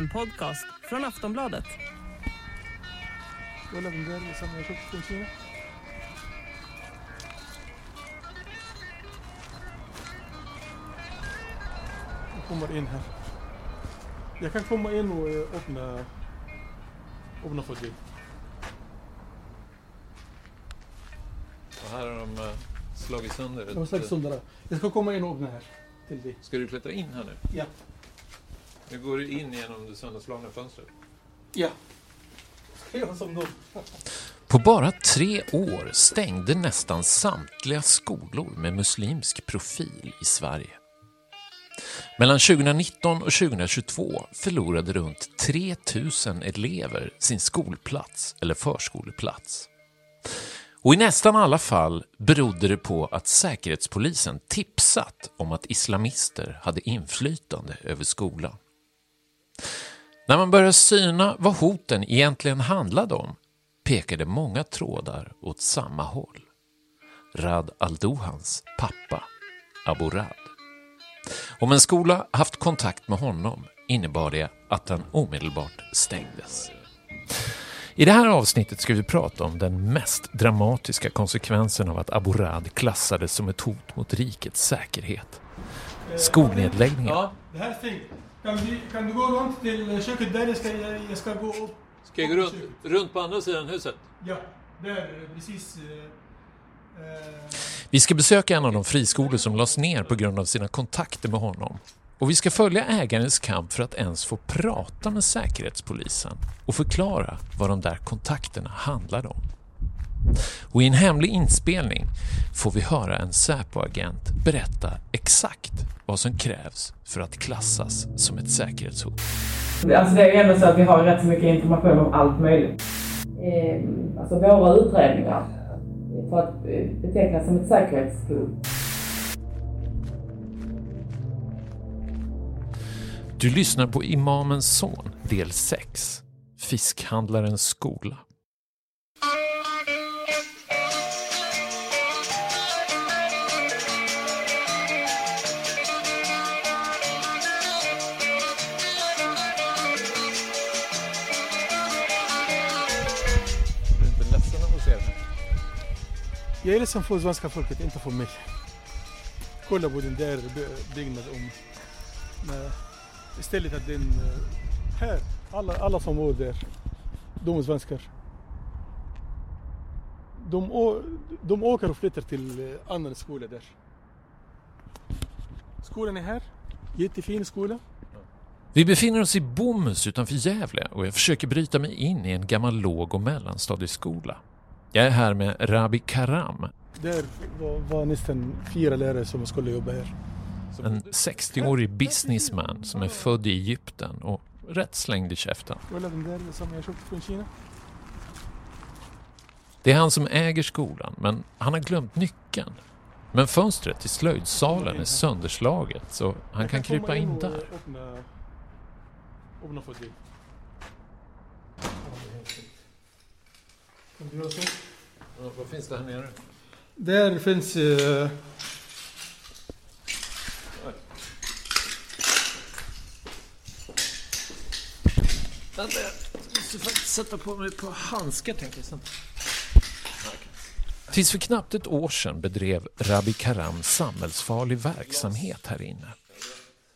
en podcast från Aftonbladet. Jag kommer in här. Jag kan komma in och eh, öppna, öppna för dig. Och här har de eh, slagit sönder De har slagit eh, sönder det. Jag ska komma in och öppna här till dig. Ska du klättra in här nu? Ja. Nu går du in genom det sönderslagna fönstret. Ja. Jag som? På bara tre år stängde nästan samtliga skolor med muslimsk profil i Sverige. Mellan 2019 och 2022 förlorade runt 3 000 elever sin skolplats eller förskoleplats. Och i nästan alla fall berodde det på att Säkerhetspolisen tipsat om att islamister hade inflytande över skolan. När man började syna vad hoten egentligen handlade om pekade många trådar åt samma håll. Rad al-Dohans pappa, Abu Rad. Om en skola haft kontakt med honom innebar det att den omedelbart stängdes. I det här avsnittet ska vi prata om den mest dramatiska konsekvensen av att Abu Rad klassades som ett hot mot rikets säkerhet. Skolnedläggningen. Ja, det här är fint. Kan, vi, kan du gå runt till köket där? Jag ska, jag, jag ska gå upp. Ska jag gå runt, runt på andra sidan huset? Ja, där precis. eh, eh, Vi ska besöka en av de friskolor som lades ner på grund av sina kontakter med honom. Och vi ska följa ägarens kamp för att ens få prata med Säkerhetspolisen och förklara vad de där kontakterna handlade om. Och i en hemlig inspelning får vi höra en Säpo-agent berätta exakt vad som krävs för att klassas som ett säkerhetshot. Alltså det är ju ändå så att vi har rätt så mycket information om allt möjligt. Eh, alltså våra utredningar för att eh, betecknas som ett säkerhetshot. Du lyssnar på Imamens son, del 6. Fiskhandlarens skola. Jag är ledsen för svenska folket, inte för mig. Kolla på den där byggnaden. Om, istället att den... Eh, här, alla, alla som bor där, de är svenskar. De, å, de åker och flyttar till eh, annan skola där. Skolan är här, jättefin skola. Vi befinner oss i Bomhus utanför Gävle och jag försöker bryta mig in i en gammal låg och mellanstadieskola. Jag är här med Rabi Karam, Där var, var nästan fyra lärare som skulle jobba här. en 60-årig businessman som är född i Egypten och rätt slängd i käften. Kolla den där som jag köpte från Kina. Det är han som äger skolan, men han har glömt nyckeln. Men fönstret till slöjdsalen är sönderslaget så han kan krypa in där. Öppna, öppna för dig. Kan du göra så? Ja, vad finns det här nere? Där finns... eh, Vänta, jag måste faktiskt sätta på mig på handskar tänker jag sen. Tills för knappt ett år sedan bedrev Rabi Karam samhällsfarlig verksamhet här inne.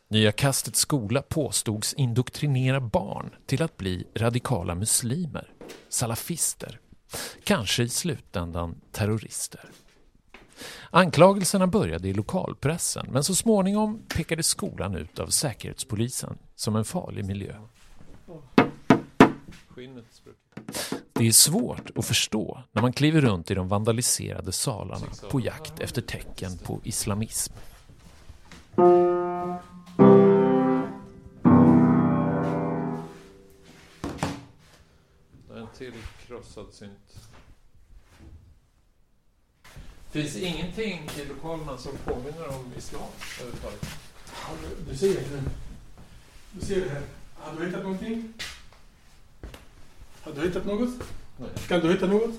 Nya Kastets skola påstods indoktrinera barn till att bli radikala muslimer, salafister, kanske i slutändan terrorister. Anklagelserna började i lokalpressen men så småningom pekades skolan ut av Säkerhetspolisen som en farlig miljö. Det är svårt att förstå när man kliver runt i de vandaliserade salarna på jakt efter tecken på islamism. Krossad synt. Finns ingenting i lokalerna som påminner om islam överhuvudtaget? du- ser det. Du ser det här. Har du hittat någonting? Har du hittat något? Nej. Kan du hitta något?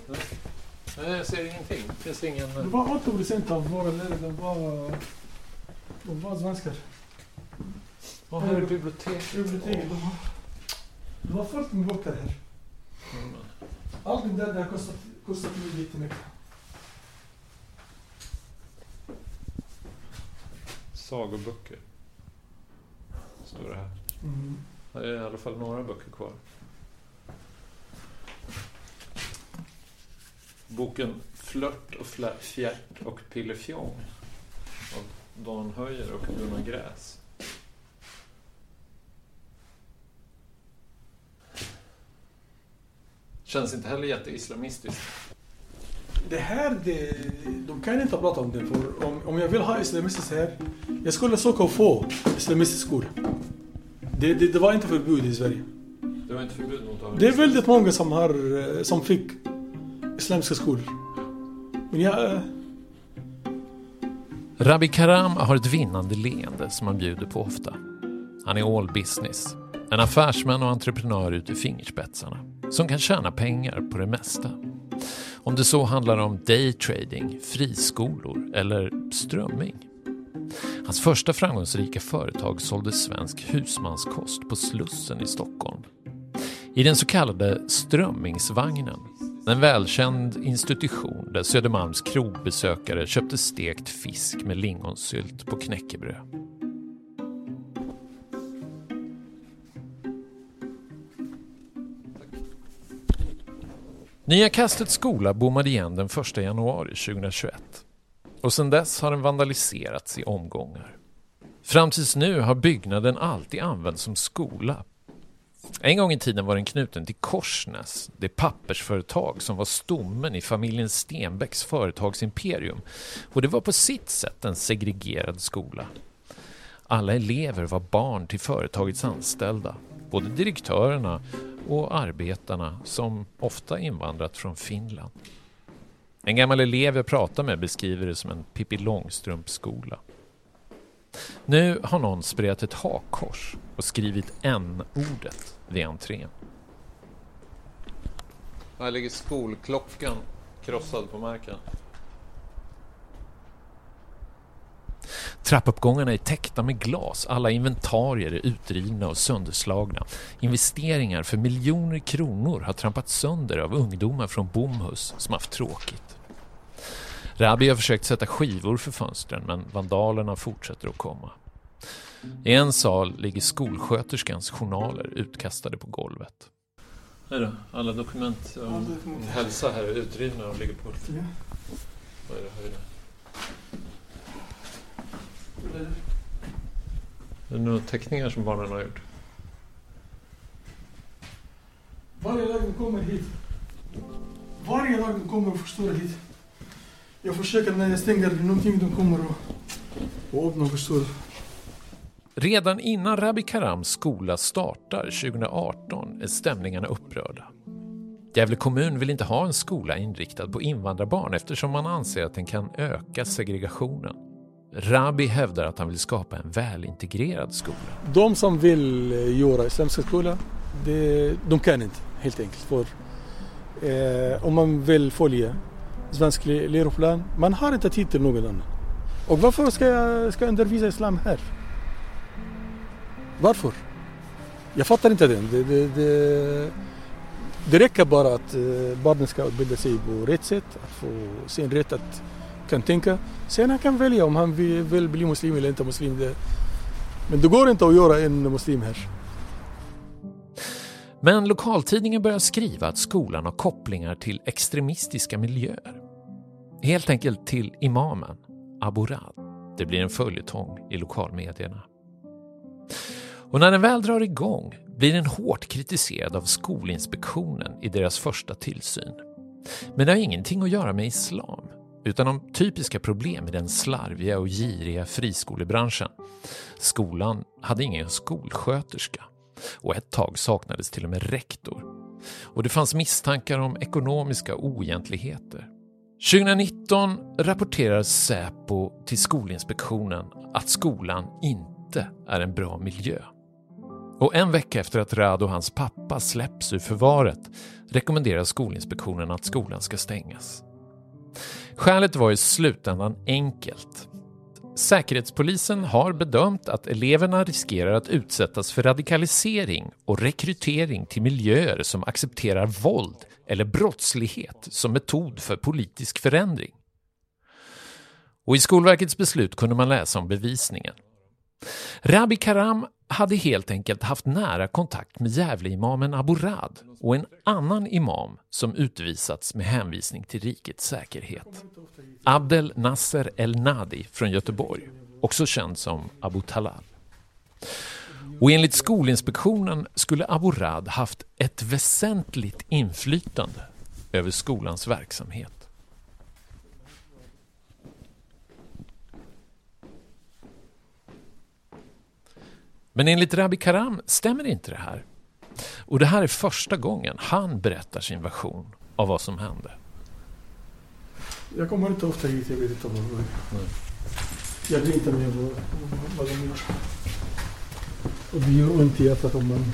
Nej, jag ser ingenting. Finns ingen... Det var 80 procent av våra lärare, de var, de var svenskar. Och här är bibliotek. Biblioteket, har... Det var fullt med böcker här. Allt det där har kostat, kostat mig jättemycket. Sagoböcker. Står det här. Mm. Det är i alla fall några böcker kvar. Boken Flört och flä- fjärt och pillefjong av Dan Höjer och Gunnar Gräs. Känns inte heller jätteislamistiskt. Det här, det, de kan inte prata om det. För om, om jag vill ha islamistiskt här, jag skulle söka och få islamistisk skola. Det, det, det var inte förbud i Sverige. Det var inte förbud mot att ha Det är väldigt många som, har, eh, som fick islamiska skolor. Men jag... eh, Rabbi Karam har ett vinnande leende som han bjuder på ofta. Han är all business. En affärsman och entreprenör ut i fingerspetsarna. Som kan tjäna pengar på det mesta. Om det så handlar om daytrading, friskolor eller strömming. Hans första framgångsrika företag sålde svensk husmanskost på Slussen i Stockholm. I den så kallade strömmingsvagnen, en välkänd institution där Södermalms krogbesökare köpte stekt fisk med lingonsylt på knäckebröd. Nya Kastets skola bommade igen den 1 januari 2021. Och sedan dess har den vandaliserats i omgångar. Fram tills nu har byggnaden alltid använts som skola. En gång i tiden var den knuten till Korsnäs, det pappersföretag som var stommen i familjen Stenbecks företagsimperium. Och det var på sitt sätt en segregerad skola. Alla elever var barn till företagets anställda, både direktörerna och arbetarna som ofta invandrat från Finland. En gammal elev jag pratade med beskriver det som en Pippi Långstrump-skola. Nu har någon sprejat ett hakkors och skrivit n-ordet vid entrén. Här ligger skolklockan krossad på marken. Trappuppgångarna är täckta med glas, alla inventarier är utrivna och sönderslagna. Investeringar för miljoner kronor har trampats sönder av ungdomar från Bomhus som haft tråkigt. Rabi har försökt sätta skivor för fönstren men vandalerna fortsätter att komma. I en sal ligger skolsköterskans journaler utkastade på golvet. Här då, alla dokument om, hälsa här är utrivna och ligger på... Vad är det? Är det några teckningar som barnen har gjort? Varje dag de kommer hit. Varje dag de kommer och förstör hit. Jag försöker när jag stänger någonting, de kommer och, och öppnar och förstör. Redan innan Rabbi Karams skola startar 2018 är stämningarna upprörda. Gävle kommun vill inte ha en skola inriktad på invandrarbarn eftersom man anser att den kan öka segregationen. Rabi hävdar att han vill skapa en välintegrerad skola. De som vill eh, göra islamiska skola, det, de kan inte helt enkelt. För eh, om man vill följa svensk läroplan, man har inte tid till någon annan. Och varför ska jag ska undervisa islam här? Varför? Jag fattar inte den. Det, det, det, det räcker bara att eh, barnen ska utbilda sig på rätt sätt, att få sin rätt att kan tänka. Sen han kan välja om han vill, vill bli muslim eller inte muslim. Det, men det går inte att göra en muslim här. Men lokaltidningen börjar skriva att skolan har kopplingar till extremistiska miljöer. Helt enkelt till imamen, Abu Rad. Det blir en följetong i lokalmedierna. Och när den väl drar igång blir den hårt kritiserad av Skolinspektionen i deras första tillsyn. Men det har ingenting att göra med islam, utan om typiska problem i den slarviga och giriga friskolebranschen. Skolan hade ingen skolsköterska och ett tag saknades till och med rektor. Och det fanns misstankar om ekonomiska oegentligheter. 2019 rapporterar Säpo till Skolinspektionen att skolan inte är en bra miljö. Och en vecka efter att Rad och hans pappa släpps ur förvaret rekommenderar Skolinspektionen att skolan ska stängas. Skälet var i slutändan enkelt. Säkerhetspolisen har bedömt att eleverna riskerar att utsättas för radikalisering och rekrytering till miljöer som accepterar våld eller brottslighet som metod för politisk förändring. Och i Skolverkets beslut kunde man läsa om bevisningen. Rabbi Karam hade helt enkelt haft nära kontakt med Gävleimamen Abu Rad och en annan imam som utvisats med hänvisning till rikets säkerhet. Abdel Nasser El Nadi från Göteborg, också känd som Abu Talal. Och enligt Skolinspektionen skulle Abu Rad haft ett väsentligt inflytande över skolans verksamhet. Men enligt Rabi Karam stämmer inte det här. Och det här är första gången han berättar sin version av vad som hände. Jag kommer inte ofta hit, jag vet inte vad det är. Jag blir inte med vad, vad de gör. Och det gör ont i hjärtat om man...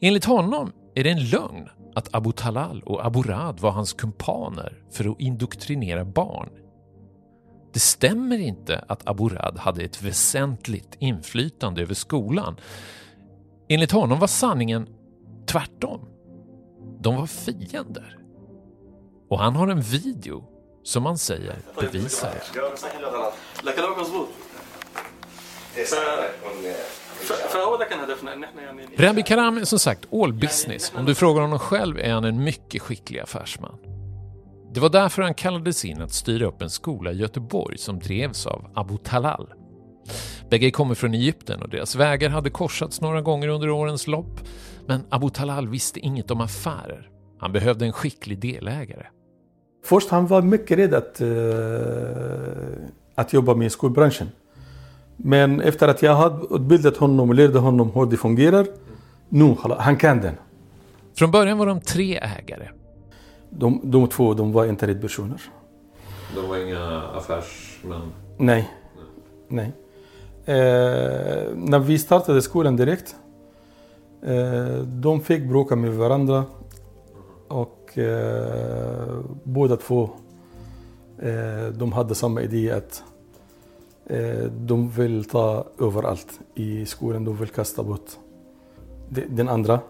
Enligt honom är det en lögn att Abu Talal och Abu Rad var hans kumpaner för att indoktrinera barn det stämmer inte att Aburad hade ett väsentligt inflytande över skolan. Enligt honom var sanningen tvärtom. De var fiender. Och han har en video som han säger bevisar det. Rabbi Karam är som sagt all business. Om du frågar honom själv är han en mycket skicklig affärsman. Det var därför han kallades in att styra upp en skola i Göteborg som drevs av Abu Talal. Bägge kommer från Egypten och deras vägar hade korsats några gånger under årens lopp. Men Abu Talal visste inget om affärer. Han behövde en skicklig delägare. Först han var mycket rädd att, uh, att jobba med skolbranschen. Men efter att jag hade utbildat honom och lärde honom hur det fungerar, nu han kan den. Från början var de tre ägare de, de två de var inte rätt personer. De var inga affärsmän? Nej. Nej. Eh, när vi startade skolan direkt, eh, de fick bråka med varandra. Och eh, båda två, eh, de hade samma idé att eh, de vill ta över allt i skolan. De vill kasta bort den andra.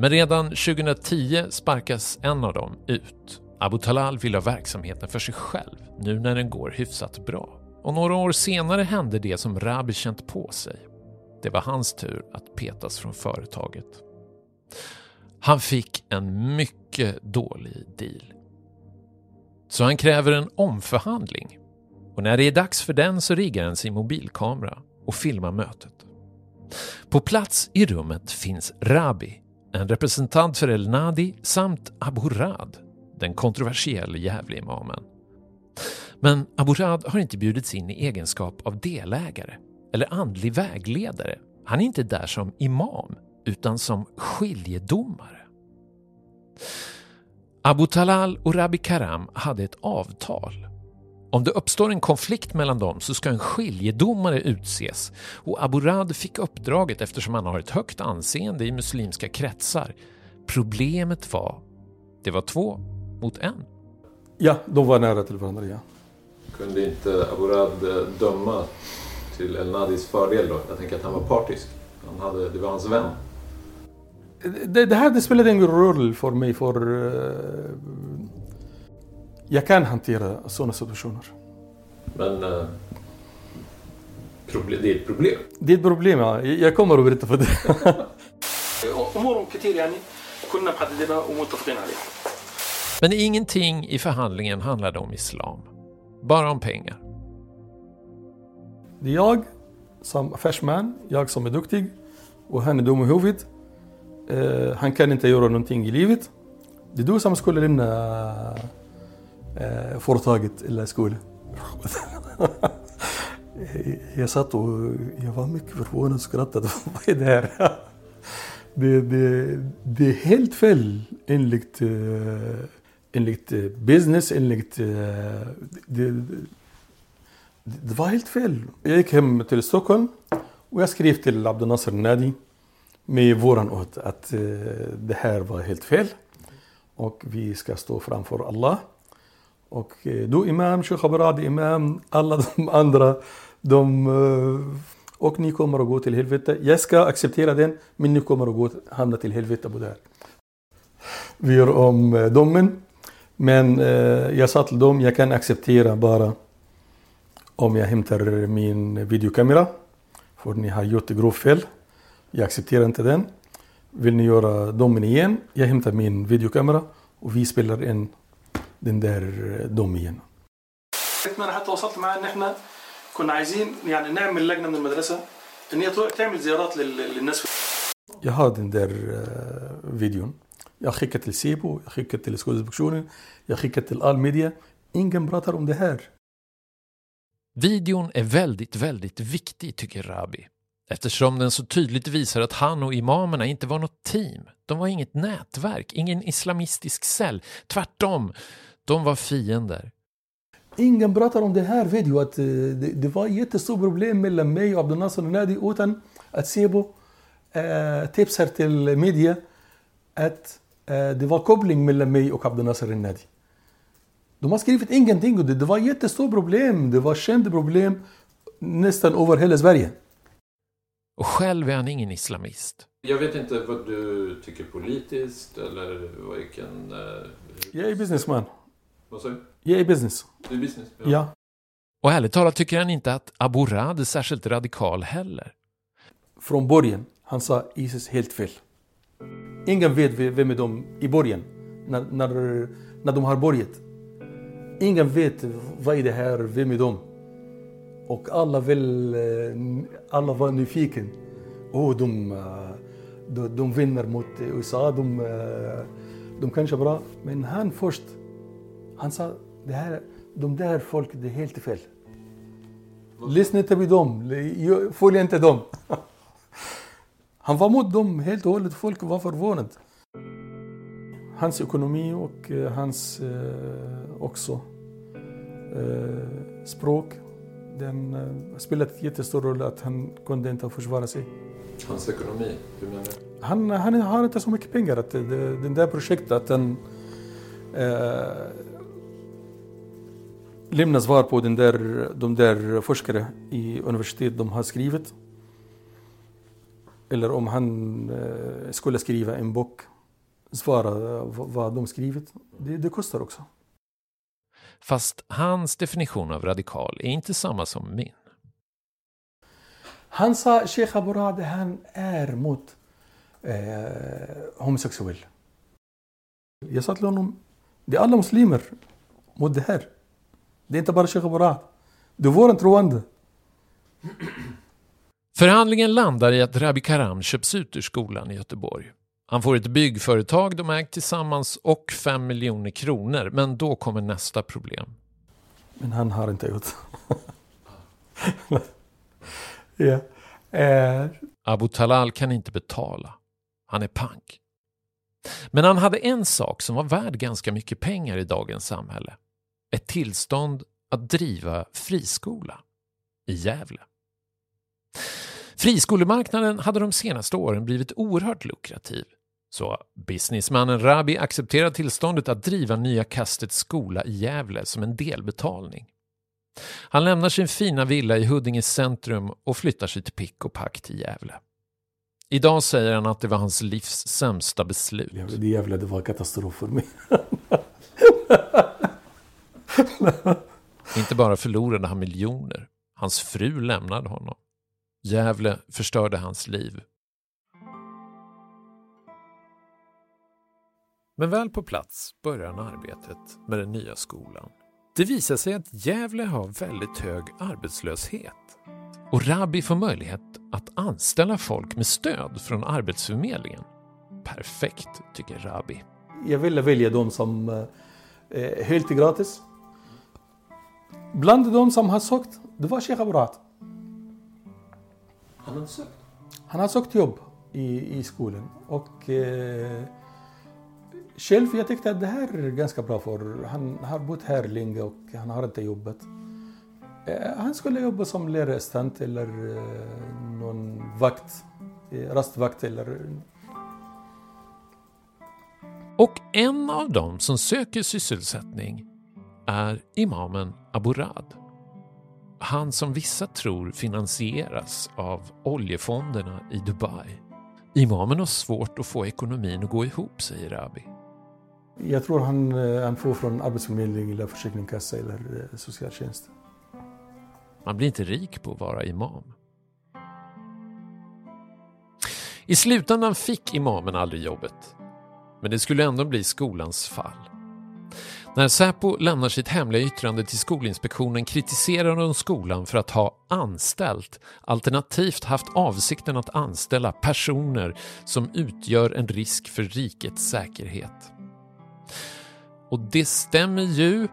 Men redan 2010 sparkas en av dem ut. Abu Talal vill ha verksamheten för sig själv, nu när den går hyfsat bra. Och några år senare hände det som Rabi känt på sig. Det var hans tur att petas från företaget. Han fick en mycket dålig deal. Så han kräver en omförhandling. Och när det är dags för den så riggar han sin mobilkamera och filmar mötet. På plats i rummet finns Rabi en representant för El Nadi samt Abu Rad, den kontroversiella Gävleimamen. Men Abu Rad har inte bjudits in i egenskap av delägare eller andlig vägledare. Han är inte där som imam, utan som skiljedomare. Abu Talal och Rabbi Karam hade ett avtal om det uppstår en konflikt mellan dem så ska en skiljedomare utses och Abu Rad fick uppdraget eftersom han har ett högt anseende i muslimska kretsar. Problemet var, det var två mot en. Ja, de var nära till varandra, ja. Kunde inte Abu Rad eh, döma till El Nadis fördel då? Jag tänker att han var partisk. Han hade, det var hans vän. Det, det här det spelade ingen roll för mig för uh, jag kan hantera sådana situationer. Men eh, problem, det är ett problem? Det är ett problem, ja. Jag kommer att berätta för dig. Men ingenting i förhandlingen handlade om islam. Bara om pengar. Det är jag som affärsman, jag som är duktig och han är dum i huvudet. Uh, han kan inte göra någonting i livet. Det är du som skulle lämna eh, Eh, företaget eller skolan. jag satt och jag var mycket förvånad och skrattade. Vad är det här? det, det, det är helt fel enligt, eh, enligt eh, business, enligt... Det, det var helt fel. Jag gick hem till Stockholm och jag skrev till Abdel Nasser Nadi med våran ord att det här var helt fel. och vi ska stå framför Allah. Och eh, du imam, Sheikh Abrad imam, alla de andra, de, eh, och ni kommer att gå till helvete. Jag ska acceptera den, men ni kommer att gå, hamna till helvete på det här. Vi gör om eh, domen, men jag sa till dem, jag kan acceptera bara om jag hämtar min videokamera. För ni har gjort grovt fel. Jag accepterar inte den. Vill ni göra domen igen? Jag hämtar min videokamera och vi spelar in den där dom igen. انا حتى وصلت معاه ان احنا كنا عايزين يعني نعمل لجنه من المدرسه ان هي تروح تعمل زيارات لل- للناس في Jag har den där eh, videon. Jag har skickat till Sebo, jag har skickat till Skådespelaren, jag har skickat till all media. Ingen pratar om det här. Videon är väldigt, väldigt viktig, tycker Rabi. Eftersom den så tydligt visar att han och imamerna inte var något team. De var inget nätverk, ingen islamistisk cell. Tvärtom, de var fiender. Ingen pratar om det här video att eh, det, det var ett jättestort problem mellan mig och Abdel Nasser Nadi utan att Sebo eh, tipsar till media att eh, det var koppling mellan mig och Abdel Nasser Nadi. De har skrivit ingenting och det, det var ett jättestort problem. Det var känt problem nästan över hela Sverige. Och själv är han ingen islamist. Jag vet inte vad du tycker politiskt eller vilken... Eh, Jag är businessman. Vad sa du? Jag är business. Du är business? Ja. Och ärligt talat tycker han inte att Abu Rad är särskilt radikal heller. Från början, han sa Isis helt fel. Ingen vet vem är de i början, när, när, när de har börjat. Ingen vet vad är det här, vem är de? Och alla, vill, eh, alla var nyfikna. Oh, de, eh, de, de vinner mot USA, de, eh, de kanske är bra. Men han först, han sa det här, de där folk, det är helt fel. Lyssna inte på dem, följ inte dem. Han var mot dem helt och hållet, folk var förvånade. Hans ekonomi och eh, hans eh, också eh, språk, den spelade jättestor roll att han kunde inte försvara sig. Hans ekonomi, hur menar du? Han, han har inte så mycket pengar. Att det, den där projektet, att han eh, lämnar svar på den där, de där forskare i universitet de har skrivit. Eller om han eh, skulle skriva en bok, svara vad de skrivit. Det, det kostar också. Fast hans definition av radikal är inte samma som min. Han sa, Sheikh Aburad, han är mot eh, homosexuell. Jag sa till honom, det är alla muslimer mot det här. Det är inte bara Sheikh Aburad. Det är våran troende. Förhandlingen landar i att Rabi Karam köps ut ur skolan i Göteborg. Han får ett byggföretag de ägt tillsammans och 5 miljoner kronor, men då kommer nästa problem. Men han har inte gjort. ja. eh, Abu Talal kan inte betala. Han är pank. Men han hade en sak som var värd ganska mycket pengar i dagens samhälle. Ett tillstånd att driva friskola i Gävle. Friskolemarknaden hade de senaste åren blivit oerhört lukrativ. Så businessmannen Rabi accepterar tillståndet att driva Nya Kastets skola i Gävle som en delbetalning. Han lämnar sin fina villa i Huddinge centrum och flyttar sitt pick och pack till Gävle. Idag säger han att det var hans livs sämsta beslut. det det var katastrof för mig. Inte bara förlorade han miljoner, hans fru lämnade honom. Gävle förstörde hans liv. Men väl på plats börjar han arbetet med den nya skolan. Det visar sig att Gävle har väldigt hög arbetslöshet. Och Rabi får möjlighet att anställa folk med stöd från Arbetsförmedlingen. Perfekt, tycker Rabi. Jag ville välja de som är helt gratis. Bland de som har sökt, det var Sheikh Aburat. Han hade sökt? Han har sökt jobb i, i skolan. Och eh, själv jag tyckte att det här är ganska bra för han har bott här länge och han har inte jobbat. Eh, han skulle jobba som lärarassistent eller eh, någon vakt, eh, rastvakt eller... Och en av dem som söker sysselsättning är imamen Abu Rad. Han som vissa tror finansieras av oljefonderna i Dubai. Imamen har svårt att få ekonomin att gå ihop, säger Rabi. Jag tror han, eh, han får från Arbetsförmedlingen eller Försäkringskassa eller eh, socialtjänst. Man blir inte rik på att vara imam. I slutändan fick imamen aldrig jobbet. Men det skulle ändå bli skolans fall. När Säpo lämnar sitt hemliga yttrande till Skolinspektionen kritiserar de skolan för att ha anställt, alternativt haft avsikten att anställa personer som utgör en risk för rikets säkerhet. Och det stämmer ju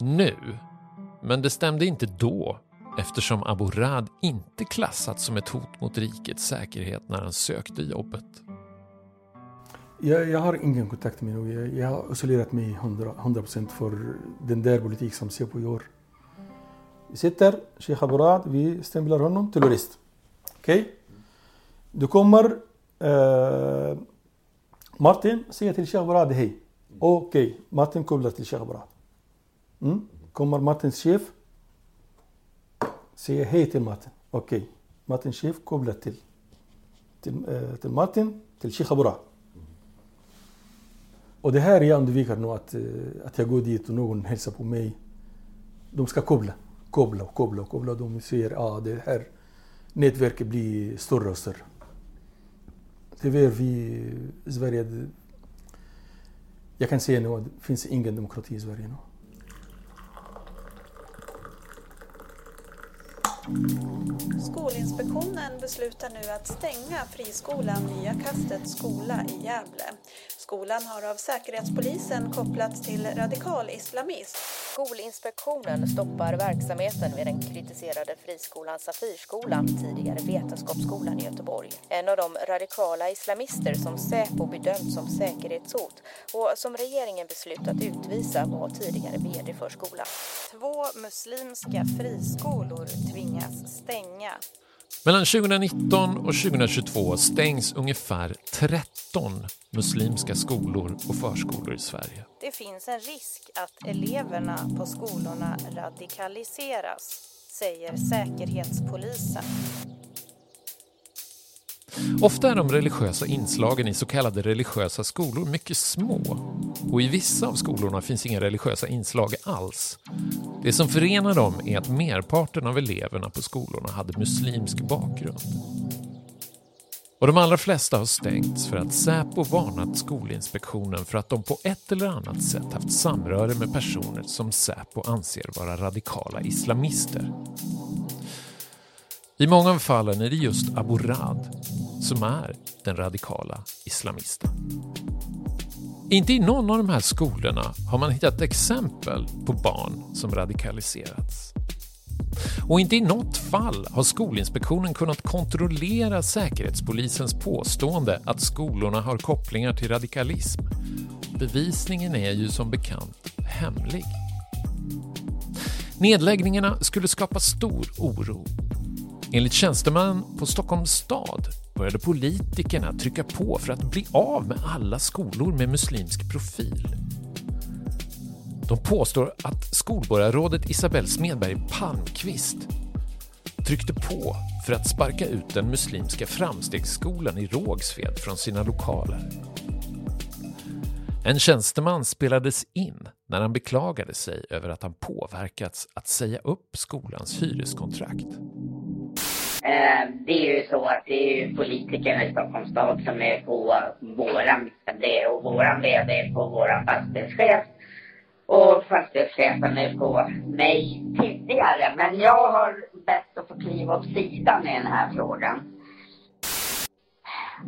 nu, men det stämde inte då eftersom Aborad inte klassats som ett hot mot rikets säkerhet när han sökte jobbet. Jag, jag har ingen kontakt med någon. Jag, jag har isolerat mig 100, 100% för den där politik som Säpo gör. Vi sitter, Sheikh Abu Rad, vi stämplar honom terrorist. Okej? Okay? Du kommer, uh, Martin säger till Sheikh Abu Rad hej. Okej, okay. Martin kopplar till Sheikh Abu Rad. Mm? Kommer Martins chef, säger hej till Martin. Okej, okay. Martins chef kopplar till, till, uh, till Martin, till Sheikh Abu Rad. Och det här jag undviker nu att, eh, att jag går dit och någon hälsar på mig. De ska koppla, koppla och koppla och koppla. De säger att ah, det här nätverket blir större och större. Tyvärr, vi i Sverige, jag kan säga nu att det finns ingen demokrati i Sverige nu. Skolinspektionen beslutar nu att stänga friskolan Nya Kastets skola i Gävle. Skolan har av Säkerhetspolisen kopplats till radikal islamism. Skolinspektionen stoppar verksamheten vid den kritiserade friskolan Safirskolan, tidigare Vetenskapsskolan i Göteborg. En av de radikala islamister som Säpo bedömt som säkerhetshot och som regeringen beslutat utvisa var tidigare VD för skolan. Två muslimska friskolor tvingas stänga. Mellan 2019 och 2022 stängs ungefär 13 muslimska skolor och förskolor i Sverige. Det finns en risk att eleverna på skolorna radikaliseras, säger Säkerhetspolisen. Ofta är de religiösa inslagen i så kallade religiösa skolor mycket små och i vissa av skolorna finns inga religiösa inslag alls. Det som förenar dem är att merparten av eleverna på skolorna hade muslimsk bakgrund. Och de allra flesta har stängts för att Säpo varnat Skolinspektionen för att de på ett eller annat sätt haft samröre med personer som Säpo anser vara radikala islamister. I många av fallen är det just Abu Rad som är den radikala islamisten. Inte i någon av de här skolorna har man hittat exempel på barn som radikaliserats. Och inte i något fall har Skolinspektionen kunnat kontrollera Säkerhetspolisens påstående att skolorna har kopplingar till radikalism. Bevisningen är ju som bekant hemlig. Nedläggningarna skulle skapa stor oro. Enligt tjänstemän på Stockholms stad började politikerna trycka på för att bli av med alla skolor med muslimsk profil. De påstår att skolborgarrådet Isabelle Smedberg Palmqvist tryckte på för att sparka ut den muslimska framstegsskolan i Rågsved från sina lokaler. En tjänsteman spelades in när han beklagade sig över att han påverkats att säga upp skolans hyreskontrakt. Eh, det är ju så att det är ju politikerna i Stockholms stad som är på våran VD och våran VD är på våran fastighetschef. Och fastighetschefen är på mig tidigare. Men jag har bett att få kliva åt sidan i den här frågan.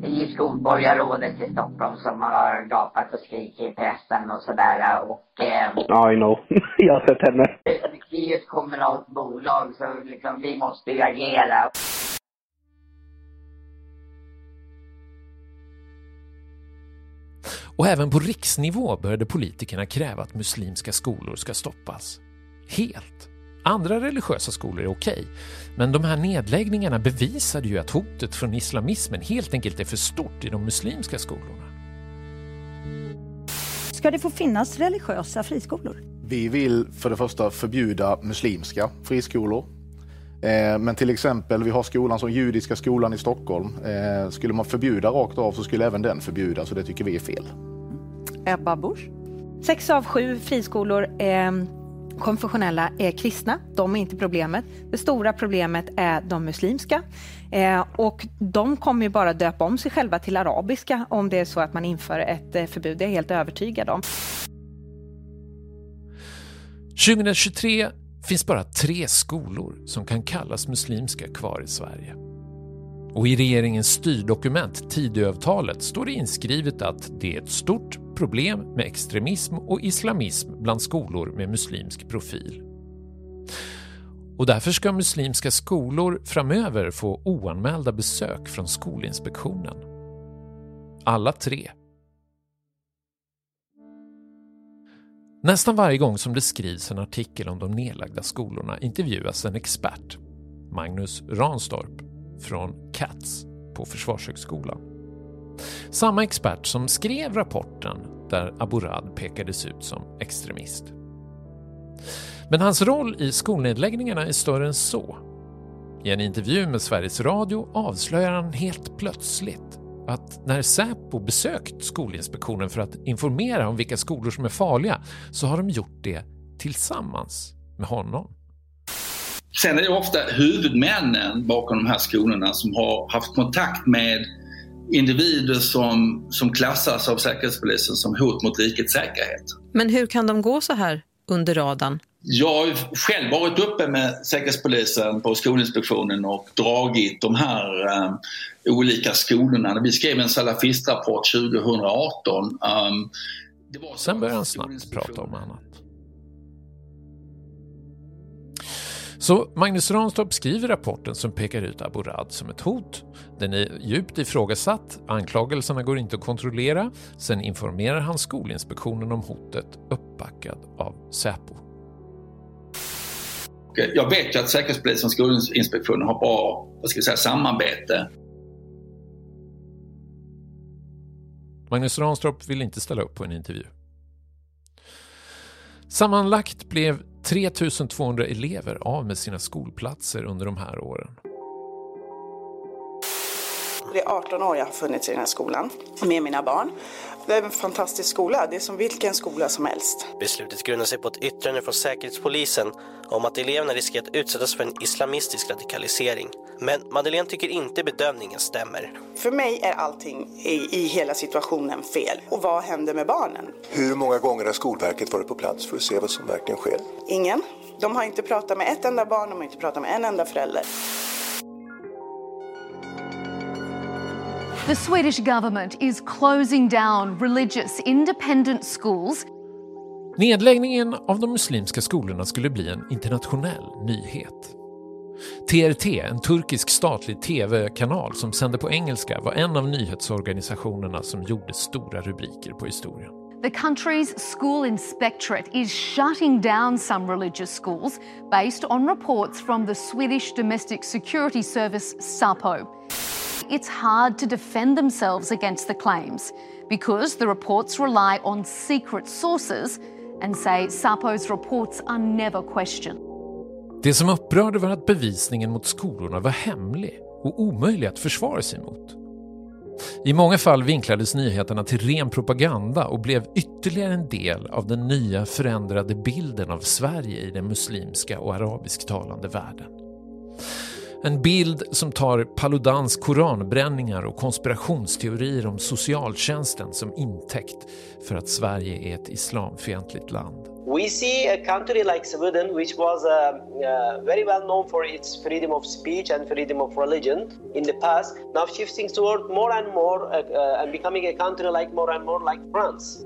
Ju skolborgarrådet i Stockholm som har gapat och skrikit i pressen och sådär och... Eh, I know. jag har sett henne. Vi är ju ett kommunalt bolag så liksom vi måste ju agera. Och även på riksnivå började politikerna kräva att muslimska skolor ska stoppas. Helt. Andra religiösa skolor är okej, men de här nedläggningarna bevisade ju att hotet från islamismen helt enkelt är för stort i de muslimska skolorna. ska det få finnas religiösa friskolor. Vi vill för det första förbjuda muslimska friskolor. Eh, men till exempel, vi har skolan som Judiska skolan i Stockholm. Eh, skulle man förbjuda rakt av så skulle även den förbjudas och det tycker vi är fel. Ebba Busch? Sex av sju friskolor eh, konfessionella är kristna. De är inte problemet. Det stora problemet är de muslimska. Eh, och de kommer ju bara döpa om sig själva till arabiska om det är så att man inför ett eh, förbud. Det är jag helt övertygad om. 2023 finns bara tre skolor som kan kallas muslimska kvar i Sverige. Och i regeringens styrdokument Tidöavtalet står det inskrivet att det är ett stort problem med extremism och islamism bland skolor med muslimsk profil. Och därför ska muslimska skolor framöver få oanmälda besök från Skolinspektionen. Alla tre. Nästan varje gång som det skrivs en artikel om de nedlagda skolorna intervjuas en expert, Magnus Ranstorp från CATS på Försvarshögskolan. Samma expert som skrev rapporten där Aburad pekades ut som extremist. Men hans roll i skolnedläggningarna är större än så. I en intervju med Sveriges Radio avslöjar han helt plötsligt att när Säpo besökt Skolinspektionen för att informera om vilka skolor som är farliga så har de gjort det tillsammans med honom. Sen är det ofta huvudmännen bakom de här skolorna som har haft kontakt med individer som, som klassas av Säkerhetspolisen som hot mot rikets säkerhet. Men hur kan de gå så här under radarn? Jag har själv varit uppe med Säkerhetspolisen på Skolinspektionen och dragit de här um, olika skolorna. Vi skrev en salafistrapport 2018. Um, Sen börjar han snabbt prata om annat. Så Magnus Ranstorp skriver rapporten som pekar ut Abu Rad som ett hot. Den är djupt ifrågasatt, anklagelserna går inte att kontrollera. Sen informerar han Skolinspektionen om hotet, uppbackad av Säpo. Jag vet ju att Säkerhetspolisen och Skolinspektionen har bra vad ska jag säga, samarbete. Magnus Ranstorp vill inte ställa upp på en intervju. Sammanlagt blev 3200 elever av med sina skolplatser under de här åren. Det är 18 år jag har funnits i den här skolan med mina barn. Det är en fantastisk skola. Det är som vilken skola som helst. Beslutet grundar sig på ett yttrande från Säkerhetspolisen om att eleverna riskerar att utsättas för en islamistisk radikalisering. Men Madeleine tycker inte bedömningen stämmer. För mig är allting i, i hela situationen fel. Och vad händer med barnen? Hur många gånger har Skolverket varit på plats för att se vad som verkligen sker? Ingen. De har inte pratat med ett enda barn, de har inte pratat med en enda förälder. The Swedish government is closing down religious independent schools. Nedläggningen av de muslimska skolorna skulle bli en internationell nyhet. TRT, en turkisk statlig tv-kanal som sände på engelska, var en av nyhetsorganisationerna som gjorde stora rubriker på historien. The country's school inspectorate is shutting down some religious schools based on reports from the Swedish Domestic Security Service, SAPO. It's hard to defend themselves against the claims because the reports rely on secret sources and say SAPO's reports are never questioned. Det som upprörde var att bevisningen mot skolorna var hemlig och omöjlig att försvara sig mot. I många fall vinklades nyheterna till ren propaganda och blev ytterligare en del av den nya förändrade bilden av Sverige i den muslimska och arabisktalande världen. En bild som tar Paludans koranbränningar och konspirationsteorier om socialtjänsten som intäkt för att Sverige är ett islamfientligt land. We see a country like Sweden, which was uh, uh, very well known for its freedom of speech and freedom of religion in the past, now shifting toward more and more uh, uh and becoming a country like more and more like France.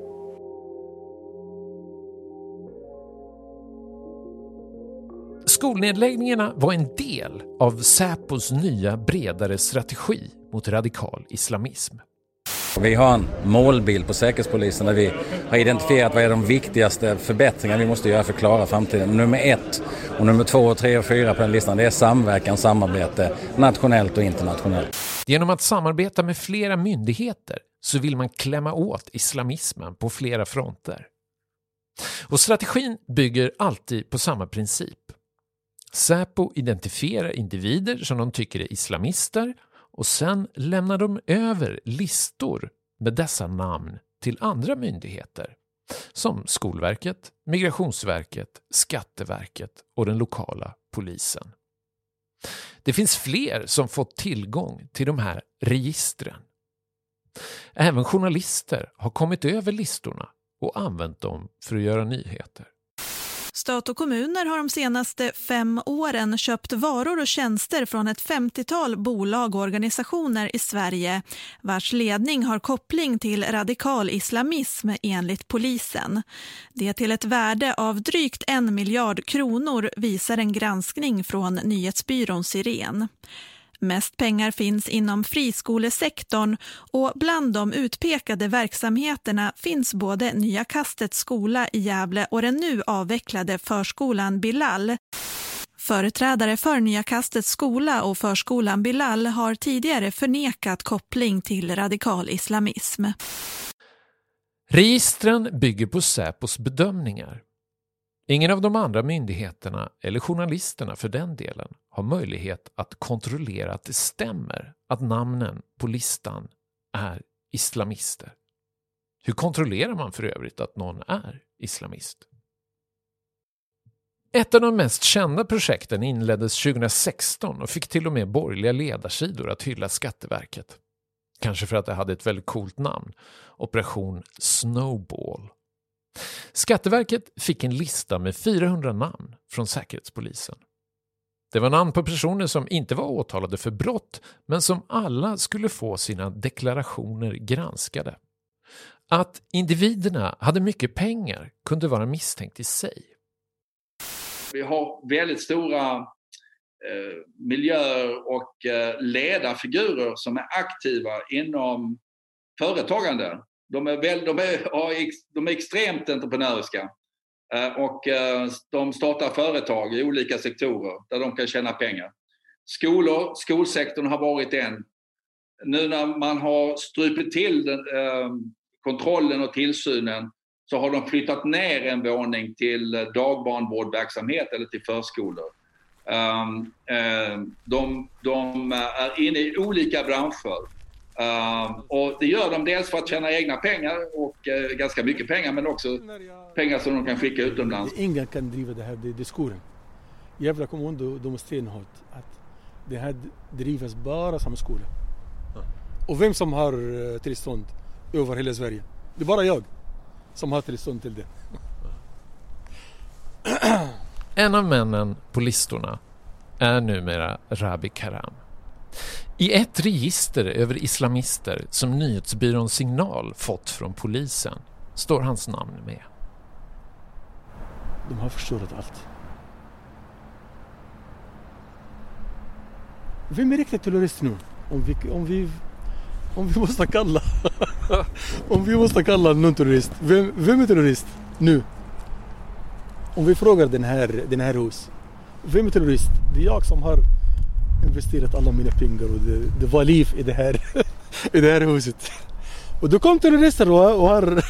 Skolnedläggningarna var en del av Säpos nya bredare strategi mot radikal islamism. Vi har en målbild på Säkerhetspolisen där vi har identifierat vad är de viktigaste förbättringar vi måste göra för att klara framtiden. Nummer ett och nummer två, tre och fyra på den listan det är samverkan, samarbete nationellt och internationellt. Genom att samarbeta med flera myndigheter så vill man klämma åt islamismen på flera fronter. Och strategin bygger alltid på samma princip. Säpo identifierar individer som de tycker är islamister och sen lämnar de över listor med dessa namn till andra myndigheter som Skolverket, Migrationsverket, Skatteverket och den lokala polisen. Det finns fler som fått tillgång till de här registren. Även journalister har kommit över listorna och använt dem för att göra nyheter. Stat och kommuner har de senaste fem åren köpt varor och tjänster från ett 50-tal bolag och organisationer i Sverige vars ledning har koppling till radikal islamism enligt polisen. Det till ett värde av drygt en miljard kronor visar en granskning från nyhetsbyrån Siren. Mest pengar finns inom friskolesektorn och bland de utpekade verksamheterna finns både Nya Kastets skola i Gävle och den nu avvecklade förskolan Bilal. Företrädare för Nya Kastets skola och förskolan Bilal har tidigare förnekat koppling till radikal islamism. Registren bygger på Säpos bedömningar. Ingen av de andra myndigheterna, eller journalisterna för den delen, har möjlighet att kontrollera att det stämmer att namnen på listan är islamister. Hur kontrollerar man för övrigt att någon är islamist? Ett av de mest kända projekten inleddes 2016 och fick till och med borgerliga ledarsidor att hylla Skatteverket. Kanske för att det hade ett väldigt coolt namn, Operation Snowball. Skatteverket fick en lista med 400 namn från Säkerhetspolisen. Det var namn på personer som inte var åtalade för brott men som alla skulle få sina deklarationer granskade. Att individerna hade mycket pengar kunde vara misstänkt i sig. Vi har väldigt stora eh, miljöer och eh, ledarfigurer som är aktiva inom företagande. De är, väl, de är, de är extremt entreprenöriska. Eh, och eh, de startar företag i olika sektorer där de kan tjäna pengar. Skolor, skolsektorn har varit en. Nu när man har strupit till den, eh, kontrollen och tillsynen så har de flyttat ner en våning till dagbarnvårdverksamhet eller till förskolor. Ehm, ehm, de, de, är inne i olika branscher. Uh, och det gör de dels för att tjäna egna pengar och uh, ganska mycket pengar men också pengar som de kan skicka utomlands. Ingen kan driva det här diskursen. Gävle kommun de, de stenhårt att det här drivs bara som skola. Och vem som har uh, tillstånd över hela Sverige? Det är bara jag som har tillstånd till det. en av männen på listorna är numera Rabi Karam. I ett register över islamister som nyhetsbyrån Signal fått från polisen står hans namn med. De har förstört allt. Vem är riktigt terrorist nu? Om vi, om vi, om vi måste kalla om vi måste kalla någon terrorist. Vem, vem är terrorist nu? Om vi frågar den här, den här hus. Vem är terrorist? Det är jag som har investerat alla mina pengar och det, det var liv i det här, i det här huset. Och då kom terrorister och, och har,